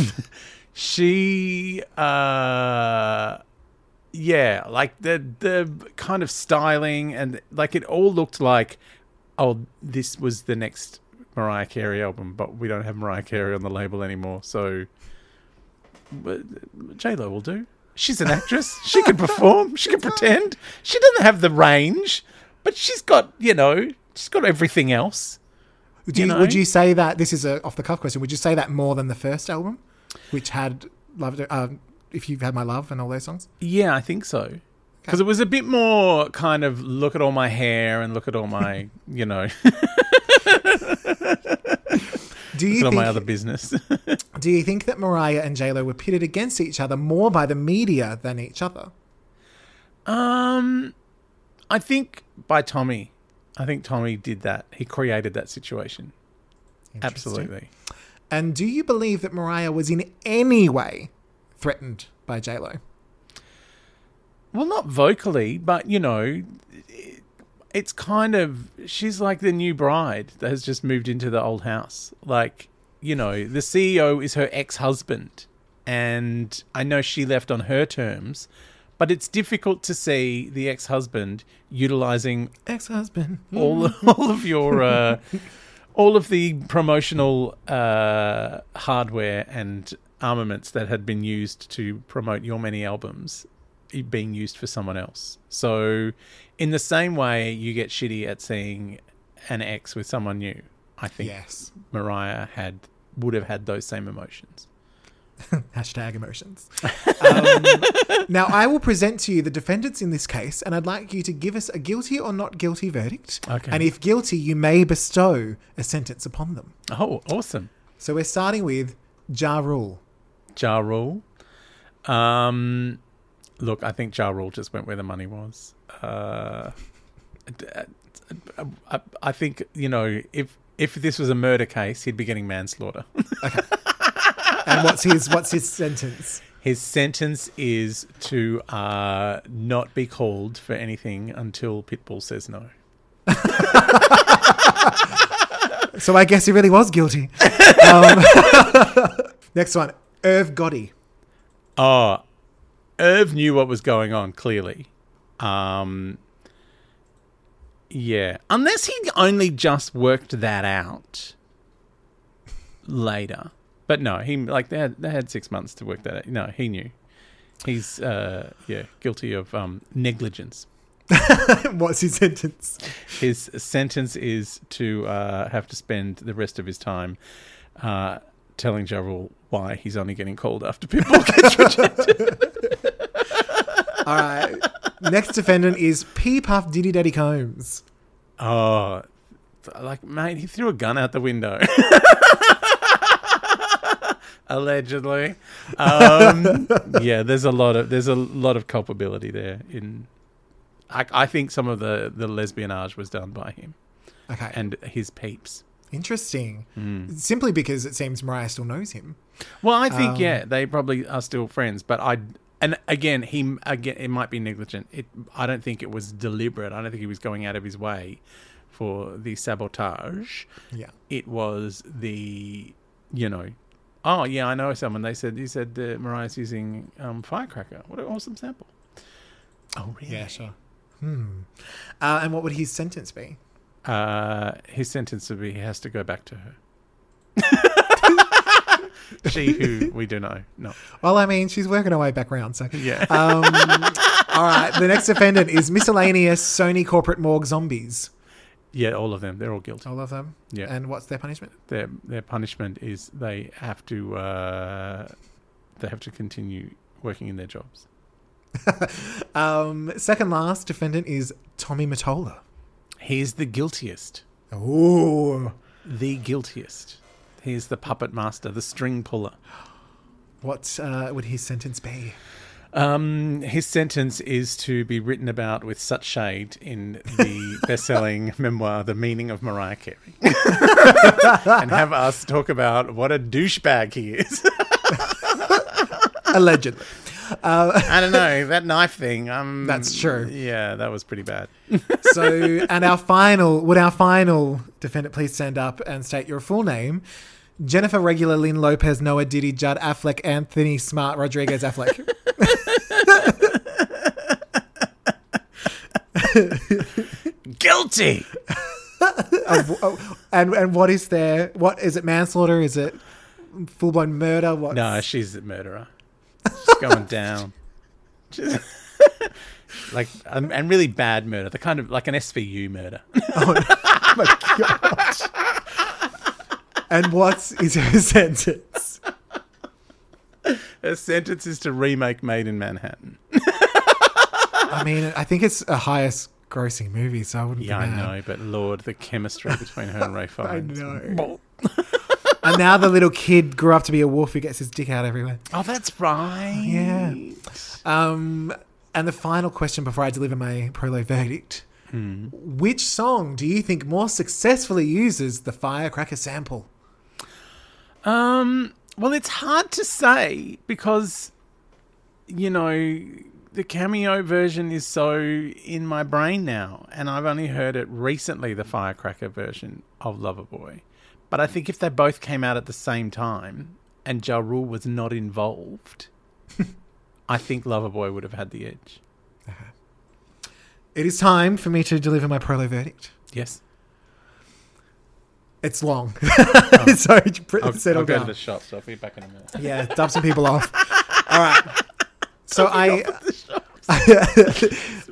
she uh. Yeah, like the the kind of styling and like it all looked like, oh, this was the next Mariah Carey album, but we don't have Mariah Carey on the label anymore, so J Lo will do. She's an actress. she can perform. She can pretend. She doesn't have the range, but she's got you know she's got everything else. Do you you, know? would you say that this is a off the cuff question? Would you say that more than the first album, which had loved um, if you've had my love and all those songs? Yeah, I think so. Because it was a bit more kind of look at all my hair and look at all my you know Do look you at all my other business. do you think that Mariah and J Lo were pitted against each other more by the media than each other? um, I think by Tommy. I think Tommy did that. He created that situation. Absolutely. And do you believe that Mariah was in any way threatened by J Lo? Well, not vocally, but you know, it- it's kind of she's like the new bride that has just moved into the old house. Like, you know, the CEO is her ex-husband, and I know she left on her terms, but it's difficult to see the ex-husband utilizing Ex-husband. all all of your uh, all of the promotional uh, hardware and armaments that had been used to promote your many albums being used for someone else. So, in the same way, you get shitty at seeing an ex with someone new. I think Yes. Mariah had would have had those same emotions. Hashtag emotions. Um, now, I will present to you the defendants in this case, and I'd like you to give us a guilty or not guilty verdict. Okay. And if guilty, you may bestow a sentence upon them. Oh, awesome! So we're starting with Ja Rule. Ja Rule. Um, look, I think Ja Rule just went where the money was. Uh, uh, I, I think you know if if this was a murder case, he'd be getting manslaughter. And what's his what's his sentence? His sentence is to uh, not be called for anything until Pitbull says no. So I guess he really was guilty. Um, next one, Irv Gotti. Oh, Irv knew what was going on, clearly. Um, yeah. Unless he only just worked that out later. But no, he like they had they had six months to work that out. No, he knew. He's uh yeah, guilty of um negligence. what's his sentence? His sentence is to uh, have to spend the rest of his time uh, telling Ja Rule why he's only getting called after people gets rejected. All right. Next defendant is P Puff Diddy Daddy Combs. Oh, like mate, he threw a gun out the window. Allegedly, um, yeah. There's a lot of there's a lot of culpability there. In, I, I think some of the the lesbianage was done by him Okay. and his peeps. Interesting. Hmm. Simply because it seems Mariah still knows him. Well, I think Um, yeah, they probably are still friends, but I and again he again it might be negligent. It I don't think it was deliberate. I don't think he was going out of his way for the sabotage. Yeah. It was the you know. Oh yeah, I know someone. They said he said uh, Mariah's using um, firecracker. What an awesome sample! Oh really? Yeah, sure. Hmm. Uh, and what would his sentence be? Uh, his sentence would be he has to go back to her. she who we do know. No. Well, I mean, she's working her way back around, so. Yeah. Um, all right. The next defendant is miscellaneous Sony corporate morgue zombies. Yeah, all of them. They're all guilty. All of them. Yeah. And what's their punishment? Their their punishment is they have to uh, they have to continue working in their jobs. Um, second last defendant is Tommy Mottola. He's the guiltiest. Ooh. The guiltiest. He's the puppet master, the string puller. What uh, would his sentence be? Um, his sentence is to be written about with such shade in the best-selling memoir, "The Meaning of Mariah Carey," and have us talk about what a douchebag he is. Allegedly. I don't know that knife thing. Um, That's true. Yeah, that was pretty bad. So, and our final, would our final defendant please stand up and state your full name? Jennifer Regular, Lynn Lopez, Noah Diddy, Judd Affleck, Anthony Smart, Rodriguez Affleck. Guilty. Of- oh, and and what is there? What is it? Manslaughter? Is it full blown murder? What? No, she's a murderer. She's going down. She's- like um, and really bad murder, the kind of like an SVU murder. Oh my god! And what is her sentence? Her sentence is to remake Maid in Manhattan. I mean, I think it's a highest grossing movie, so I wouldn't. Yeah, be I know, but Lord, the chemistry between her and Ralph Fiennes. know. And now the little kid grew up to be a wolf who gets his dick out everywhere. Oh, that's right. Yeah. Um, and the final question before I deliver my prolo verdict: Which song do you think more successfully uses the firecracker sample? Um. Well, it's hard to say because, you know, the cameo version is so in my brain now, and I've only heard it recently, the Firecracker version of Loverboy. But I think if they both came out at the same time and Ja Rule was not involved, I think Loverboy would have had the edge. It is time for me to deliver my prolo verdict. Yes. It's long, so pr- I'll, settle I'll go down. to the shop, so I'll be back in a minute. Yeah, dub some people off. All right. So I,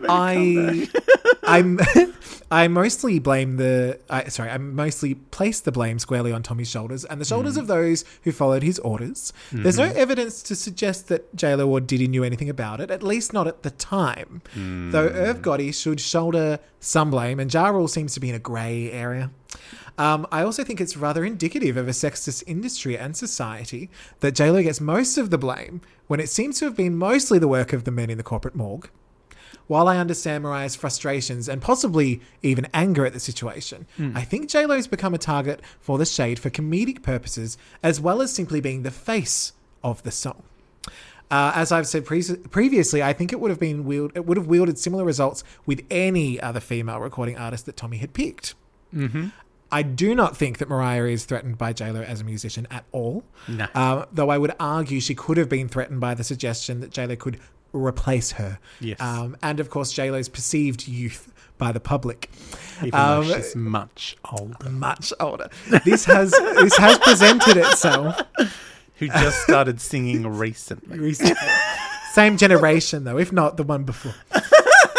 I, I'm, I mostly blame the. I, sorry, I mostly place the blame squarely on Tommy's shoulders and the shoulders of those who followed his orders. There's no evidence to suggest that JLo or Diddy knew anything about it, at least not at the time. Though Irv Gotti should shoulder some blame, and Ja Rule seems to be in a grey area. Um, I also think it's rather indicative of a sexist industry and society that JLo gets most of the blame when it seems to have been mostly the work of the men in the corporate morgue. While I understand Mariah's frustrations and possibly even anger at the situation, I think JLo's become a target for the shade for comedic purposes as well as simply being the face of the song. Uh, as I've said pre- previously, I think it would have been wield- it would have wielded similar results with any other female recording artist that Tommy had picked. I do not think that Mariah is threatened by JLo as a musician at all. No. Um, though I would argue she could have been threatened by the suggestion that JLo could replace her. Yes. Um, and of course, JLo's perceived youth by the public. Even Um, though she's much older. Much older. This has this has presented itself Who just started singing recently. recently. Same generation though, if not the one before.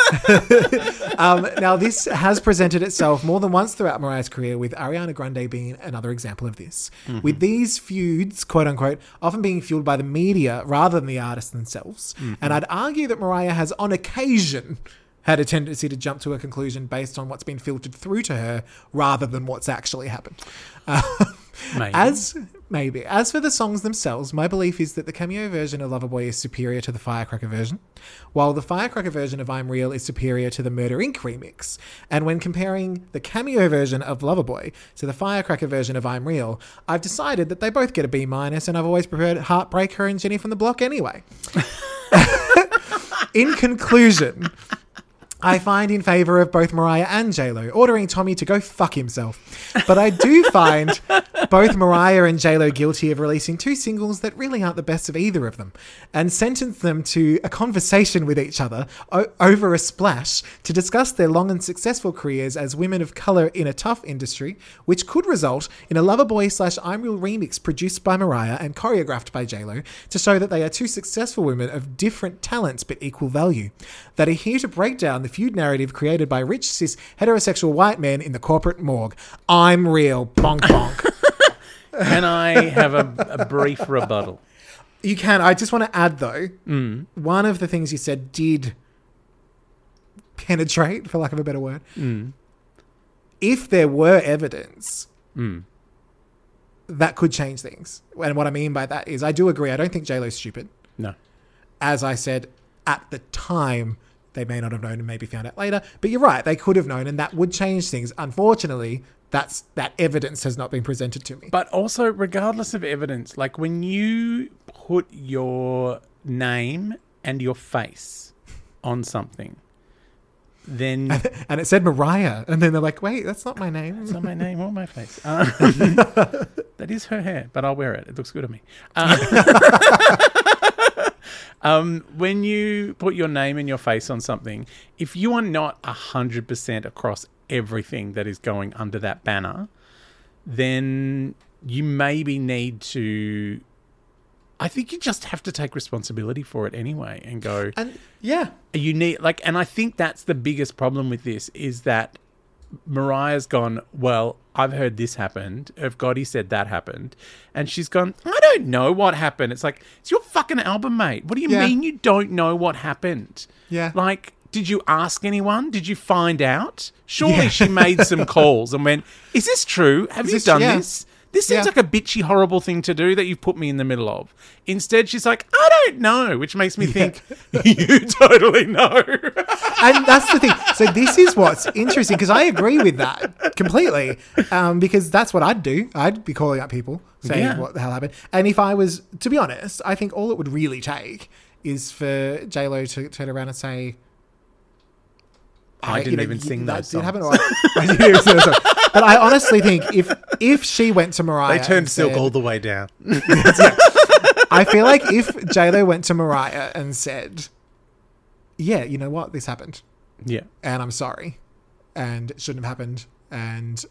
um, now, this has presented itself more than once throughout Mariah's career, with Ariana Grande being another example of this. With these feuds, quote unquote, often being fueled by the media rather than the artists themselves. And I'd argue that Mariah has, on occasion, had a tendency to jump to a conclusion based on what's been filtered through to her rather than what's actually happened. Uh. As maybe. As for the songs themselves, my belief is that the cameo version of Loverboy is superior to the Firecracker version, while the Firecracker version of I'm Real is superior to the Murder Inc. remix. And when comparing the cameo version of Loverboy to the Firecracker version of I'm Real, I've decided that they both get a B minus, and I've always preferred Heartbreaker and Jenny from the Block anyway. In conclusion, I find in favor of both Mariah and JLo, ordering Tommy to go fuck himself. But I do find both Mariah and JLo guilty of releasing two singles that really aren't the best of either of them, and sentence them to a conversation with each other o- over a splash to discuss their long and successful careers as women of color in a tough industry, which could result in a Loverboy slash I'm Real remix produced by Mariah and choreographed by JLo to show that they are two successful women of different talents but equal value. That are here to break down the feud narrative created by rich cis heterosexual white men in the corporate morgue. I'm real. Bonk bonk. Can I have a, a brief rebuttal? you can. I just want to add though, mm. one of the things you said did penetrate, for lack of a better word. Mm. If there were evidence. Mm. That could change things. And what I mean by that is, I do agree. I don't think J Lo's stupid. No. as I said, at the time, they may not have known and maybe found out later. But you're right, they could have known, and that would change things. Unfortunately, that's that evidence has not been presented to me. But also, regardless of evidence, like when you put your name and your face on something, then And it said Mariah, and then they're like, "Wait, that's not my name." It's not my name or my face. Um, that is her hair, but I'll wear it. It looks good on me. Uh, um, when you put your name and your face on something, if you are not 100% across everything that is going under that banner, then you maybe need to. I think you just have to take responsibility for it anyway and go, And yeah, you need like and i think that's the biggest problem with this is that mariah's gone well i've heard this happened. Irv gotti said that happened. And she's gone i don't know what happened. It's like it's your fucking album mate. What do you Yeah. mean you don't know what happened? Yeah. like did you ask anyone? Did you find out? Surely Yeah. she made some calls and went is this true? Have Is you this- done yeah. this this seems Yeah. like a bitchy, horrible thing to do that you've put me in the middle of. Instead, she's like, I don't know, which makes me think you totally know. and that's the thing. So this is what's interesting because I agree with that completely. Um, because that's what I'd do. I'd be calling up people saying Yeah. what the hell happened. And if I was, to be honest, I think all it would really take is for J Lo to turn around and say, I you didn't know, even sing that did happen. I- I didn't even sing songs. But I honestly think if if she went to Mariah, They turned silk said- all the way down. I feel like if J Lo went to Mariah and said, "Yeah, you know what, this happened, Yeah. and I'm sorry, and it shouldn't have happened, and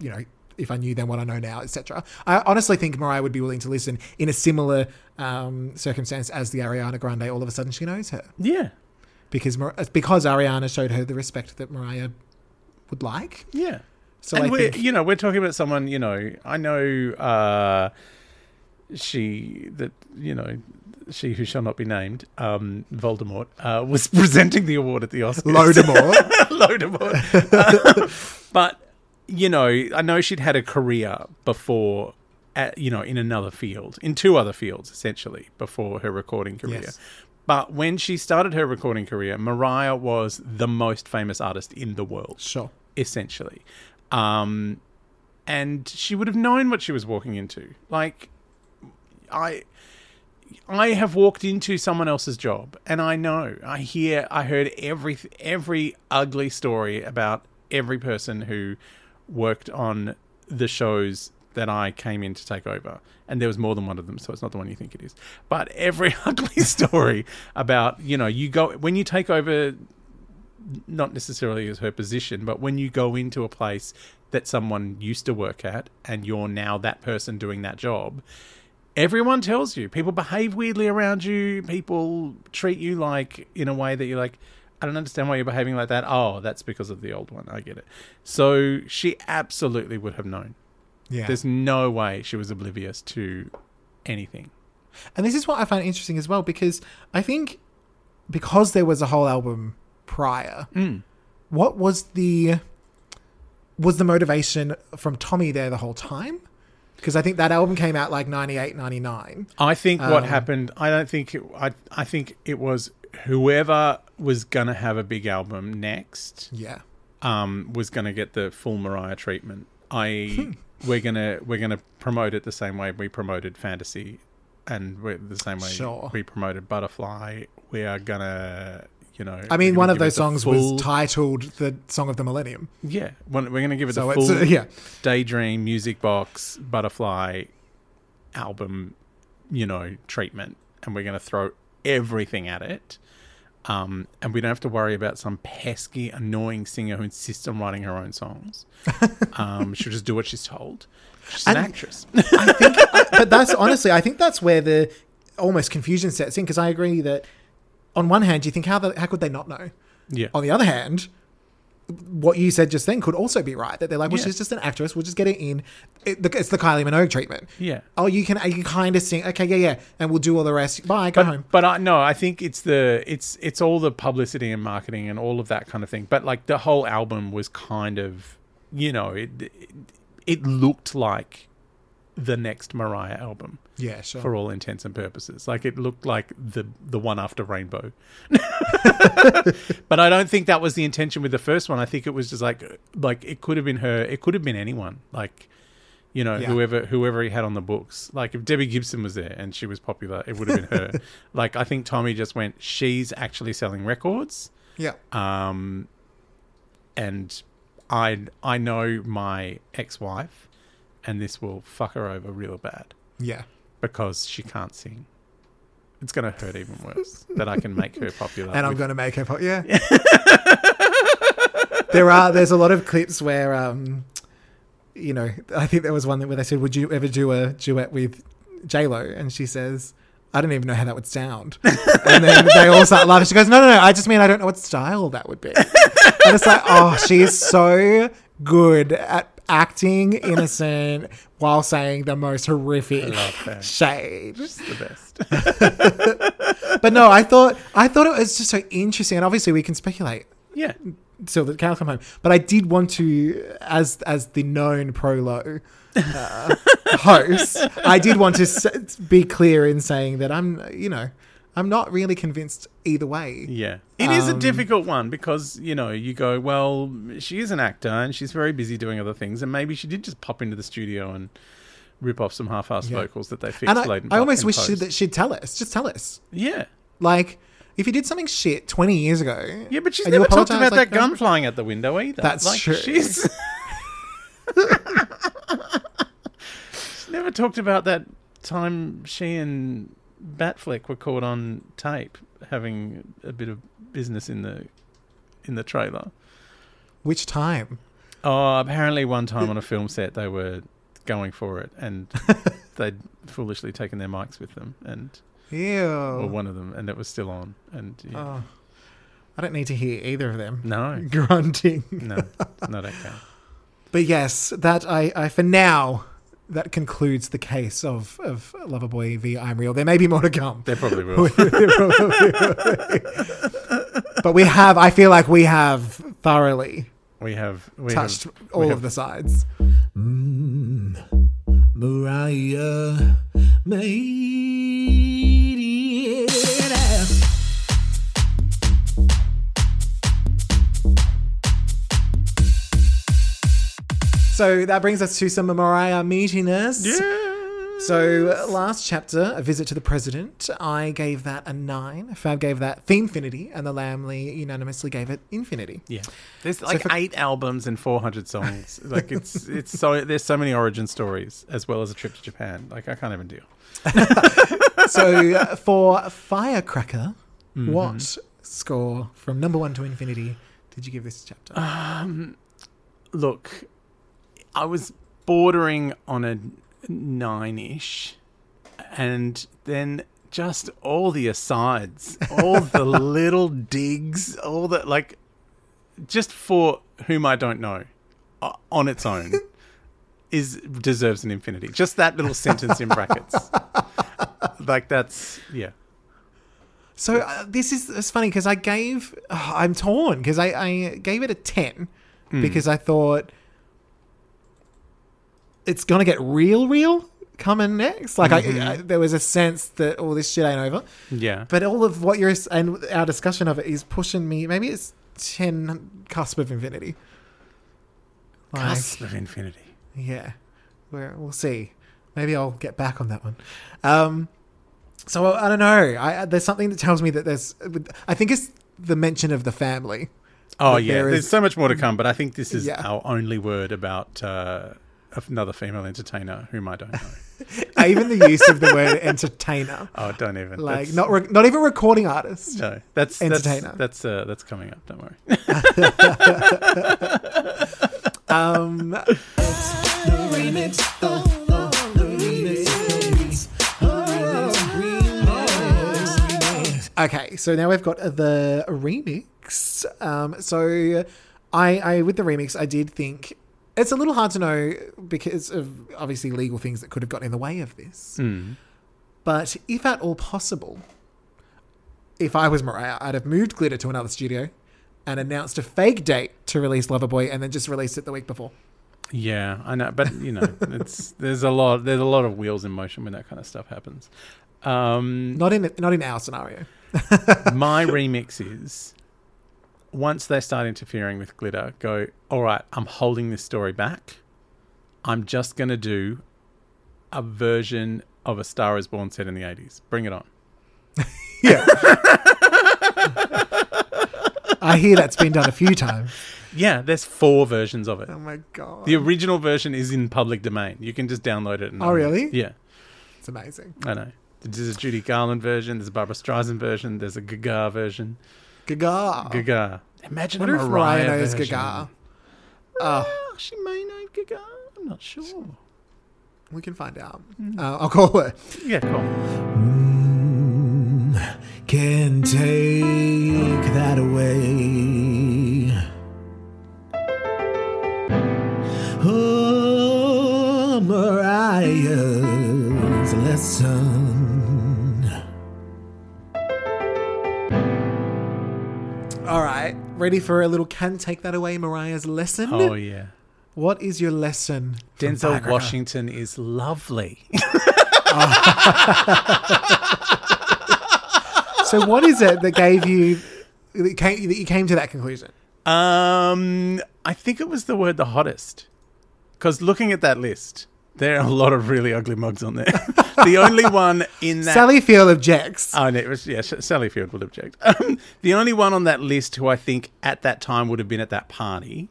you know." If I knew then what I know now, etc. I honestly think Mariah would be willing to listen in a similar um, circumstance as the Ariana Grande. All of a sudden, she knows her Yeah. Because Mar- because Ariana showed her the respect that Mariah would like. Yeah. So and I we're, think you know, we're talking about someone, you know, I know uh, she, that, you know, she who shall not be named, um, Voldemort, uh, was presenting the award at the Oscars. Lodemore. Lodemort. but, you know, I know she'd had a career before, at, you know, in another field, in two other fields, essentially, before her recording career. Yes. But when she started her recording career, Mariah was the most famous artist in the world sure. essentially. Um, and she would have known what she was walking into. Like, I, I have walked into someone else's job, and I know. I hear. I heard every every ugly story about every person who worked on the shows that I came in to take over. And there was more than one of them, so it's not the one you think it is. But every ugly story about, you know, you go when you take over not necessarily as her position, but when you go into a place that someone used to work at and you're now that person doing that job, everyone tells you. People behave weirdly around you. People treat you like in a way that you're like, I don't understand why you're behaving like that. Oh, that's because of the old one. I get it. So she absolutely would have known. Yeah. There's no way she was oblivious to anything. And this is what I find interesting as well because I think because there was a whole album prior, what was the was the motivation from Tommy there the whole time? Because I think that album came out like 98, 99. I think what Um, happened. I don't think. It, I I think it was whoever was gonna have a big album next. Yeah. Um, was gonna get the full Mariah treatment. I Hmm. We're gonna we're gonna promote it the same way we promoted Fantasy, and the same way Sure. we promoted Butterfly. We are gonna. You know, I mean, one of those songs full- was titled "The Song of the Millennium," yeah. We're gonna give it so the full uh, yeah, Daydream, Music Box, Butterfly album, you know, treatment, and we're going to throw everything at it. Um, and we don't have to worry about some pesky, annoying singer who insists on writing her own songs. Um, she'll just do what she's told. She's an actress. I think, but that's honestly, I think that's where the almost confusion sets in. Because I agree that on one hand, you think how the, how could they not know? yeah. On the other hand, what you said just then could also be right. That they're like, well, Yeah. she's just an actress. We'll just get it in. It, it's the Kylie Minogue treatment. Yeah. Oh, you can you kind of sing. Okay, yeah, yeah, and we'll do all the rest. Bye, go home. But I no, I think it's the it's it's all the publicity and marketing and all of that kind of thing. But like the whole album was kind of, you know, it it, it looked like the next Mariah album Yeah, sure. for all intents and purposes. Like it looked like the the one after Rainbow. but I don't think that was the intention with the first one. I think it was just like like it could have been her. It could have been anyone. Like you know Yeah. whoever whoever he had on the books. Like if Debbie Gibson was there and she was popular, it would have been her. like I think Tommy just went. She's actually selling records. yeah, Um, and I I know my ex wife, and this will fuck her over real bad yeah. Because she can't sing. It's going to hurt even worse that I can make her popular. and I'm with- going to make her. popular. yeah. there are. There's a lot of clips where, um, you know, I think there was one where they said, "Would you ever do a duet with J Lo?" And she says, "I don't even know how that would sound." and then they all start laughing. She goes, "No, no, no. I just mean I don't know what style that would be." and it's like, oh, she is so good at acting innocent while saying the most horrific shade. The best. But no, I thought I thought it was just so interesting, and obviously we can speculate yeah. So the cows come home. But I did want to, as as the known prolo uh, host, I did want to s- be clear in saying that I'm, you know, I'm not really convinced either way. Yeah. It is a Um, difficult one because, you know, you go, well, she is an actor and she's very busy doing other things. And maybe she did just pop into the studio and rip off some half assed Yeah. vocals that they fixed And I, late in I almost in wish post. she, that she'd tell us. Just tell us. Yeah. Like, if you did something shit 20 years ago. Yeah, but she's and you never talked apologise, about like, that gun flying out the window either. That's like, true. She's... she's never talked about that time she and Batfleck were caught on tape having a bit of business in the in the trailer. Which time? Oh, apparently one time on a film set they were going for it and they'd foolishly taken their mics with them and Ew. or one of them and it was still on and yeah. Oh. I don't need to hear either of them no grunting. no not okay But yes, that I, I for now that concludes the case of of Loverboy v I'm Real. There may be more to come. they probably will but we have I feel like we have thoroughly we have we touched have, all we of the sides. Mm, Mariah made So that brings us to some Mariah meatiness. Yeah. So uh, last chapter, a visit to the president, I gave that a nine. Fab gave that Themefinity, and the Lambily unanimously gave it Infinity. Yeah, there's like for- eight albums and 400 songs. like it's it's so there's so many origin stories as well as a trip to Japan. Like I can't even deal. So uh, for Firecracker, Mm-hmm. what score from number one to infinity did you give this chapter? Um, look, I was bordering on a nine-ish, and then just all the asides, all the little digs, all the like, just for whom I don't know, uh, on its own. Is deserves an infinity. Just that little sentence in brackets. like that's yeah. So uh, this is it's funny because I gave uh, I'm torn because I, I gave it a ten Hmm. because I thought it's gonna get real, real coming next. Like Mm-hmm. I, I, there was a sense that all this shit ain't over. Yeah. But all of what you're and our discussion of it is pushing me. Maybe it's ten cusp of infinity. Like, Cusp of infinity. yeah, We're, we'll see. Maybe I'll get back on that one. Um, so I don't know. I, there's something that tells me that there's. I think it's the mention of the family. Oh yeah, there there's so much more to come, but I think this is Yeah. our only word about uh, another female entertainer whom I don't know. Even the use of the word entertainer, oh, don't even. like That's- not re- not even recording artist. no, that's entertainer. That's that's, uh, that's coming up. Don't worry. Um, okay, so now we've got the remix. Um, so I, I with the remix, I did think it's a little hard to know because of obviously legal things that could have gotten in the way of this. Mm. But if at all possible, if I was Mariah, I'd have moved Glitter to another studio and announced a fake date to release Loverboy and then just released it the week before. Yeah, I know, but you know, it's there's a lot there's a lot of wheels in motion when that kind of stuff happens. Um, Not in not in our scenario. my remix is once they start interfering with glitter, go, all right, I'm holding this story back. I'm just going to do a version of A Star is Born set in the 80s. Bring it on. Yeah. I hear that's been done a few times. Yeah, there's four versions of it. Oh my god. The original version is in public domain. You can just download it. And Oh, really? Yeah, It's amazing. I know. There's a Judy Garland version. There's a Barbra Streisand version. There's a Gaga version. Gaga. Gaga. Imagine I wonder a if Mariah Mariah knows version. Gaga. Oh, Ah, she may know Gaga. I'm not sure. we can find out. Uh, I'll call her. Yeah, cool. Can take that away. Oh, Mariah's lesson. All right. Ready for a little can take that away, Mariah's lesson? Oh yeah. What is your lesson? Denzel? Washington is lovely. So what is it that gave you that came, that you came to that conclusion? um, I think it was the word the hottest. Because looking at that list, there are a lot of really ugly mugs on there. the only one in that. Sally Field objects. Oh, no, it was, yeah, Sally Field would object. Um, the only one on that list who I think at that time would have been at that party,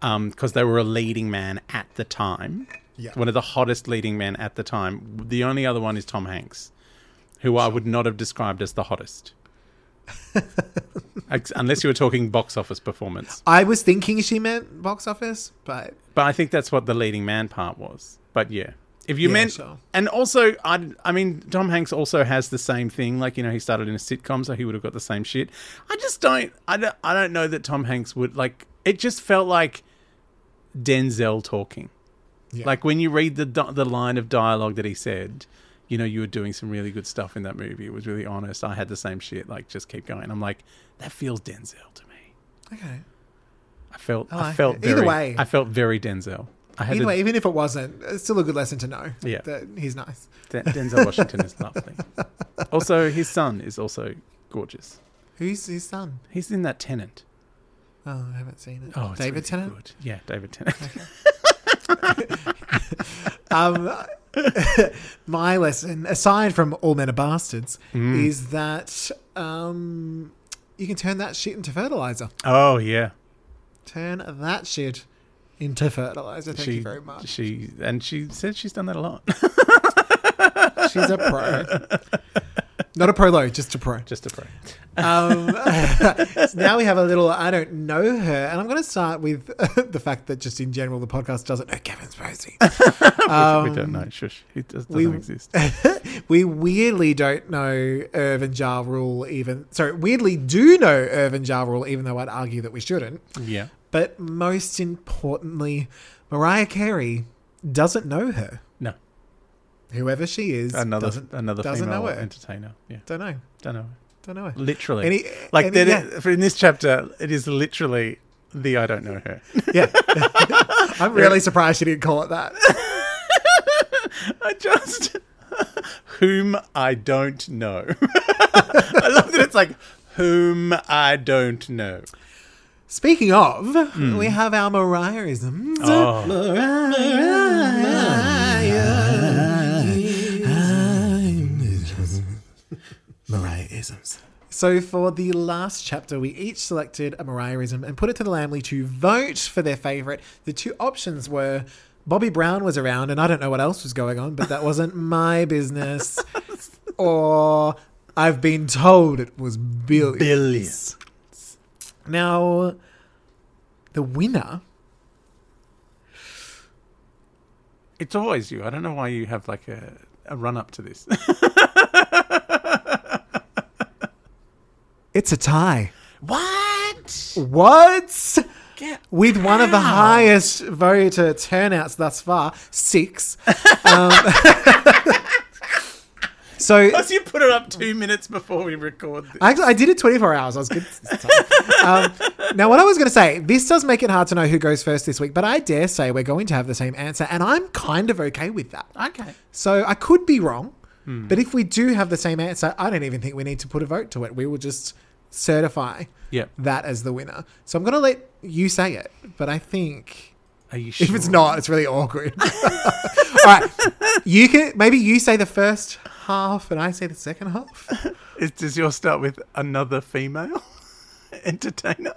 because they were a leading man at the time. Yeah. One of the hottest leading men at the time. The only other one is Tom Hanks, who I would not have described as the hottest. Unless you were talking box office performance. I was thinking she meant box office, but But I think that's what the leading man part was. But yeah. If you Yeah, meant, sure. and also, I, I mean, Tom Hanks also has the same thing. Like, you know, he started in a sitcom, so he would have got the same shit. I just don't, I don't, I don't know that Tom Hanks would like. It just felt like Denzel talking. Yeah. Like when you read the the line of dialogue that he said, you know, you were doing some really good stuff in that movie. It was really honest. I had the same shit. Like, just keep going. I'm like, that feels Denzel to me. okay. I felt, I oh, I, felt it. Either very, way. I felt very Denzel. I had Either to- way, even if it wasn't, it's still a good lesson to know. Yeah. that he's nice. Den- Denzel Washington is lovely. Also, his son is also gorgeous. Who's his son? He's in that Tenet. Oh, I haven't seen it. Oh, it's David really Tennant. good. Yeah, David Tennant. Um, my lesson, aside from all men are bastards, Mm. is that um, you can turn that shit into fertilizer. Oh yeah, Turn that shit into fertilizer. Thank she you very much. she and she said she's done that a lot. She's a pro. Not a pro low, just a pro. Just a pro. Um, so now we have a little I don't know her, and I'm going to start with the fact that just in general the podcast doesn't know Kevin Spacey. we don't know. Shush, he does, doesn't Um, we- exist. we weirdly don't know Irvin Ja Rule, even sorry, weirdly do know Irvin Ja Rule, even though I'd argue that we shouldn't. Yeah. But most importantly, Mariah Carey doesn't know her. No. Whoever she is, Another doesn't another doesn't female know her. entertainer. Yeah. don't know, Don't know. don't know her. Literally. Any- like any- yeah. for in this chapter, it is literally the I don't know her. Yeah, I'm really surprised she didn't call it that. I just whom I don't know. I love that it's like whom I don't know. Speaking of, hmm. we have our Mariahisms. Oh, Mariahisms. So for the last chapter, we each selected a Mariahism and put it to the Lambily to vote for their favourite. The two options were Bobby Brown was around, and I don't know what else was going on, but that wasn't my business. or I've been told it was billions. billions. Now, the winner. It's always you. I don't know why you have like a, a run up to this. It's a tie. what? What? Get With one of the highest voter turnouts thus far, six. Um, so Plus, you put it up two minutes before we record this. Actually, I did it 24 hours. I was good. this time. um, now, what I was going to say, this does make it hard to know who goes first this week, but I dare say we're going to have the same answer, and I'm kind of okay with that. okay. So I could be wrong, but if we do have the same answer, I don't even think we need to put a vote to it. We will just certify Yep. that as the winner. So I'm going to let you say it, but I think Are you sure? if it's not, it's really awkward. All right, you can maybe you say the first half, and I say the second half. Is, does yours start with another female entertainer?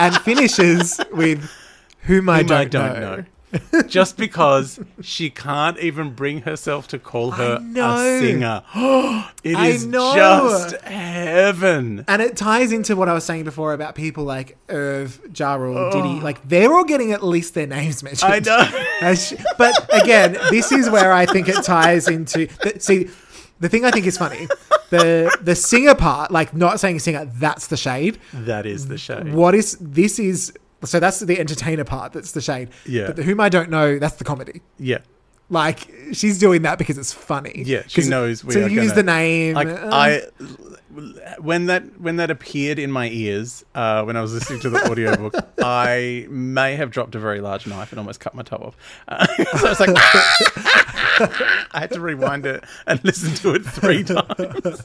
and finishes with whom I Whom don't, I don't know. Just because she can't even bring herself to call her a singer. it I is know. just heaven. And it ties into what I was saying before about people like Irv, Ja Rule, oh. Diddy. Like they're all getting at least their names mentioned. I know. But again, this is where I think it ties into. The, see, the thing I think is funny, the the singer part, like not saying singer, that's the shade. that is the shade. What is this is so that's the entertainer part. That's the shade. Yeah. But the whom I don't know, that's the comedy. Yeah. Like she's doing that because it's funny. Yeah, she knows we to are use gonna- the name. Like uh, I, when that when that appeared in my ears uh, when I was listening to the audiobook, I may have dropped a very large knife and almost cut my toe off. Uh, so I was like, I had to rewind it and listen to it three times.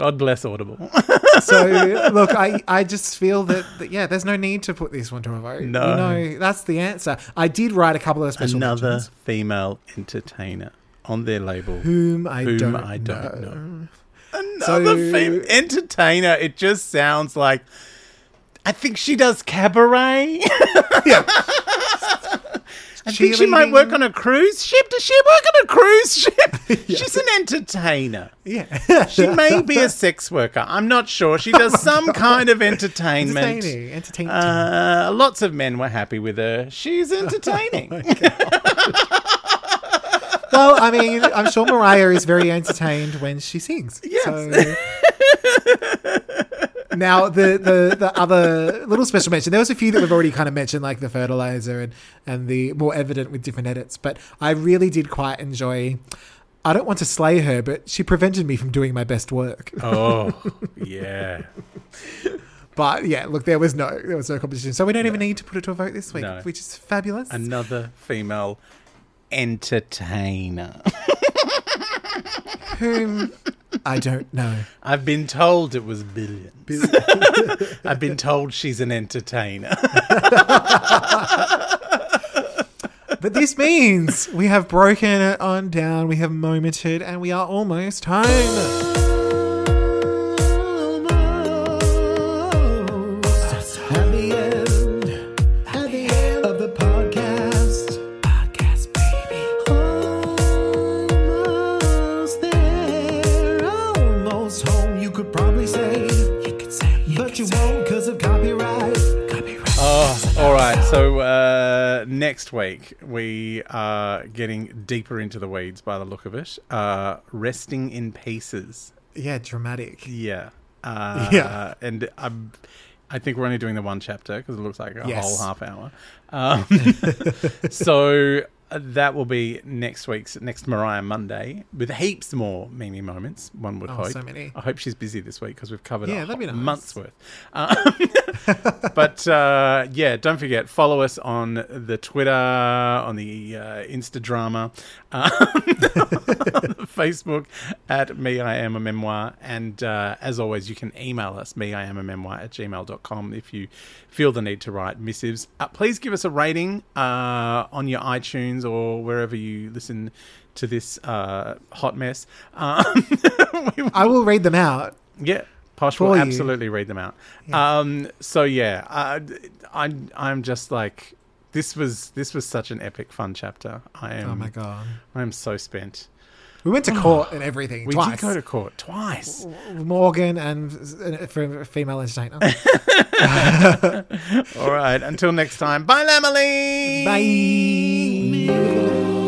God bless Audible. so look, I, I just feel that, that yeah, there's no need to put this one to a vote. No. you know that's the answer. I did write a couple of special Another mentions. female entertainer on their label. whom I whom don't, I don't know. know. Another So- fem- entertainer. It just sounds like. I think she does cabaret. Yeah, I think she might work on a cruise ship. Does she work on a cruise ship? She's an entertainer. yeah. She may be a sex worker. I'm not sure. She does some kind of entertainment. entertaining, entertaining. Uh, lots of men were happy with her. She's entertaining. well, I mean, I'm sure Mariah is very entertained when she sings. Yes. So- now the, the the other little special mention. There was a few that we've already kind of mentioned, like the fertilizer and and the more evident with different edits. But I really did quite enjoy. I don't want to slay her, but she prevented me from doing my best work. oh, yeah. But yeah, look, there was no there was no competition, so we don't even need to put it to a vote this week, No. which is fabulous. Another female entertainer. Whom I don't know. I've been told it was billions. I've been told she's an entertainer. But this means we have broken it on down, we have momented, and we are almost home. Next week we are getting deeper into the weeds by the look of it. Uh, resting in pieces. Yeah, dramatic. Yeah. Uh, Yeah. And I'm, I think we're only doing the one chapter because it looks like a Yes. whole half hour. Um, so that will be next week's next Mariah Monday with heaps more Mimi moments. One would Oh, hope. so many. I hope she's busy this week because we've covered Yeah, a that'd be nice. month's worth. Um, but uh, yeah, don't forget follow us on the Twitter, on the uh, Insta drama, um, Facebook at me I am a memoir, and uh, as always, you can email us me I am a memoir at gmail.com if you feel the need to write missives. Uh, please give us a rating uh, on your iTunes or wherever you listen to this uh, hot mess. Um, we I will read them out. yeah, Posh will you. absolutely read them out. Um, so yeah, I, I, I'm just like, this was this was such an epic fun chapter. I am. Oh my god. I am so spent. We went to court and everything We twice. did go to court twice. Morgan and uh, for a female entertainer. All right. Until next time. Bye, Lambily. Bye.